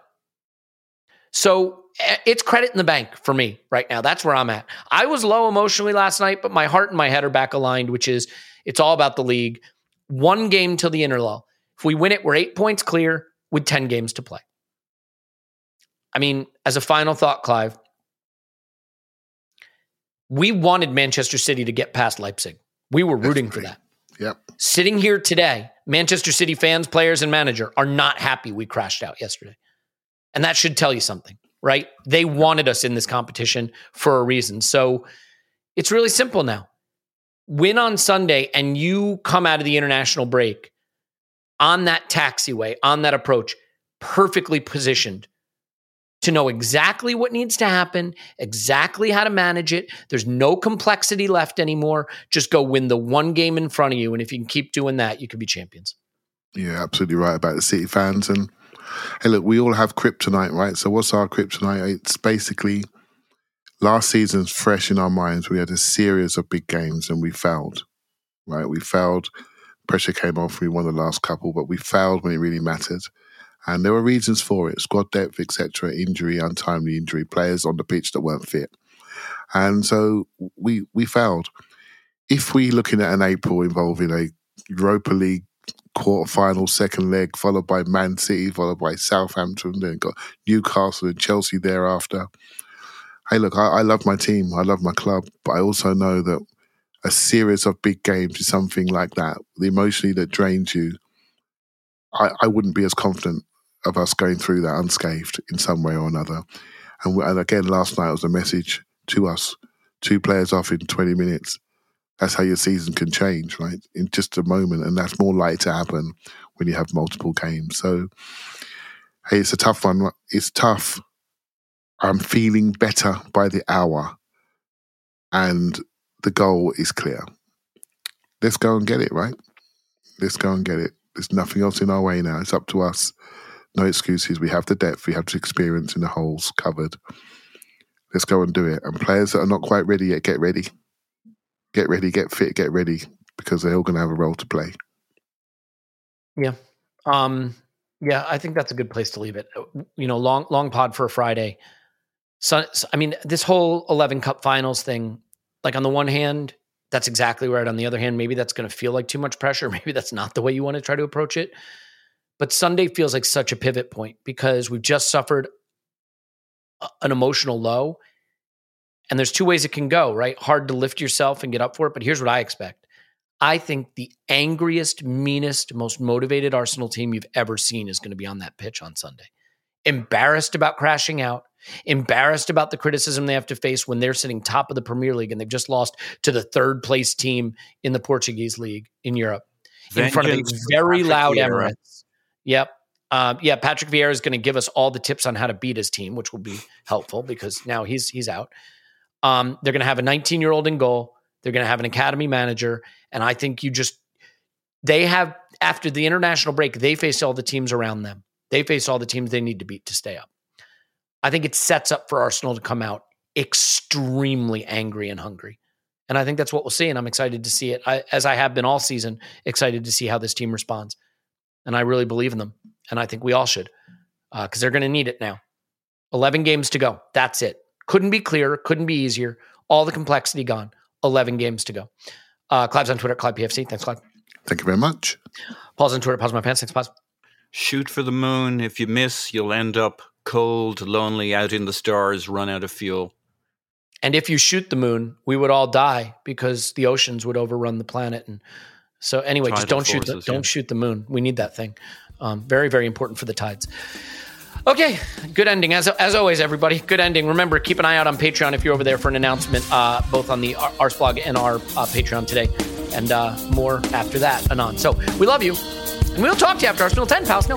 So eh, it's credit in the bank for me right now. That's where I'm at. I was low emotionally last night, but my heart and my head are back aligned, which is it's all about the league. One game till the interlull. If we win it, we're eight points clear with 10 games to play. I mean, as a final thought, Clive, we wanted Manchester City to get past Leipzig. We were rooting for that. Yep. Sitting here today, Manchester City fans, players, and manager are not happy we crashed out yesterday. And that should tell you something, right? They wanted us in this competition for a reason. So it's really simple now. Win on Sunday, and you come out of the international break on that taxiway, on that approach, perfectly positioned to know exactly what needs to happen, exactly how to manage it. There's no complexity left anymore. Just go win the one game in front of you. And if you can keep doing that, you can be champions. Yeah, absolutely right about the City fans. And hey, look, we all have kryptonite, right? So what's our kryptonite? It's basically last season's fresh in our minds. We had a series of big games and we failed, right? We failed. Pressure came off. We won the last couple, but we failed when it really mattered. And there were reasons for it: squad depth, etc., injury, untimely injury, players on the pitch that weren't fit, and so we we failed. If we're looking at an April involving a Europa League quarter final, second leg, followed by Man City, followed by Southampton, then got Newcastle and Chelsea thereafter. Hey, look, I, I love my team, I love my club, but I also know that a series of big games is something like that, the emotionally that drains you. I, I wouldn't be as confident of us going through that unscathed in some way or another. And, and again, last night was a message to us: two players off in twenty minutes. That's how your season can change, right? In just a moment, and that's more likely to happen when you have multiple games. So, hey, it's a tough one. It's tough. I'm feeling better by the hour, and the goal is clear. Let's go and get it, right? Let's go and get it. There's nothing else in our way now. It's up to us no excuses. We have the depth, we have the experience in the holes covered. Let's go and do it. And players that are not quite ready yet, get ready. Get ready, get fit, get ready, because they're all going to have a role to play. Yeah. Um, yeah, I think that's a good place to leave it. You know, long long pod for a Friday. So, I mean, this whole 11 Cup Finals thing, like on the one hand, that's exactly right. On the other hand, maybe that's going to feel like too much pressure. Maybe that's not the way you want to try to approach it. But Sunday feels like such a pivot point because we've just suffered an emotional low. And there's two ways it can go, right? Hard to lift yourself and get up for it. But here's what I expect I think the angriest, meanest, most motivated Arsenal team you've ever seen is going to be on that pitch on Sunday. Embarrassed about crashing out, embarrassed about the criticism they have to face when they're sitting top of the Premier League and they've just lost to the third place team in the Portuguese league in Europe in front of a very loud Emirates. Yep. Um, yeah, Patrick Vieira is going to give us all the tips on how to beat his team, which will be helpful because now he's he's out. Um, they're going to have a 19 year old in goal. They're going to have an academy manager, and I think you just they have after the international break they face all the teams around them. They face all the teams they need to beat to stay up. I think it sets up for Arsenal to come out extremely angry and hungry. And I think that's what we'll see. And I'm excited to see it, I, as I have been all season, excited to see how this team responds and I really believe in them. And I think we all should because uh, they're going to need it now. 11 games to go. That's it. Couldn't be clearer, couldn't be easier. All the complexity gone. 11 games to go. Uh, Clive's on Twitter, Clive PAFC. Thanks, Clive. Thank you very much. Paul's on Twitter, pause my pants. Thanks, pause. Shoot for the moon. If you miss, you'll end up cold, lonely, out in the stars, run out of fuel. And if you shoot the moon, we would all die because the oceans would overrun the planet and so anyway, Tidal just don't forces, shoot the, don't shoot the moon. We need that thing. Um, very very important for the tides. Okay, good ending as as always, everybody. Good ending. Remember, keep an eye out on Patreon if you're over there for an announcement, uh, both on the Arseblog and our uh, Patreon today, and uh, more after that, anon. So we love you, and we'll talk to you after Arsenal 10, pals. No.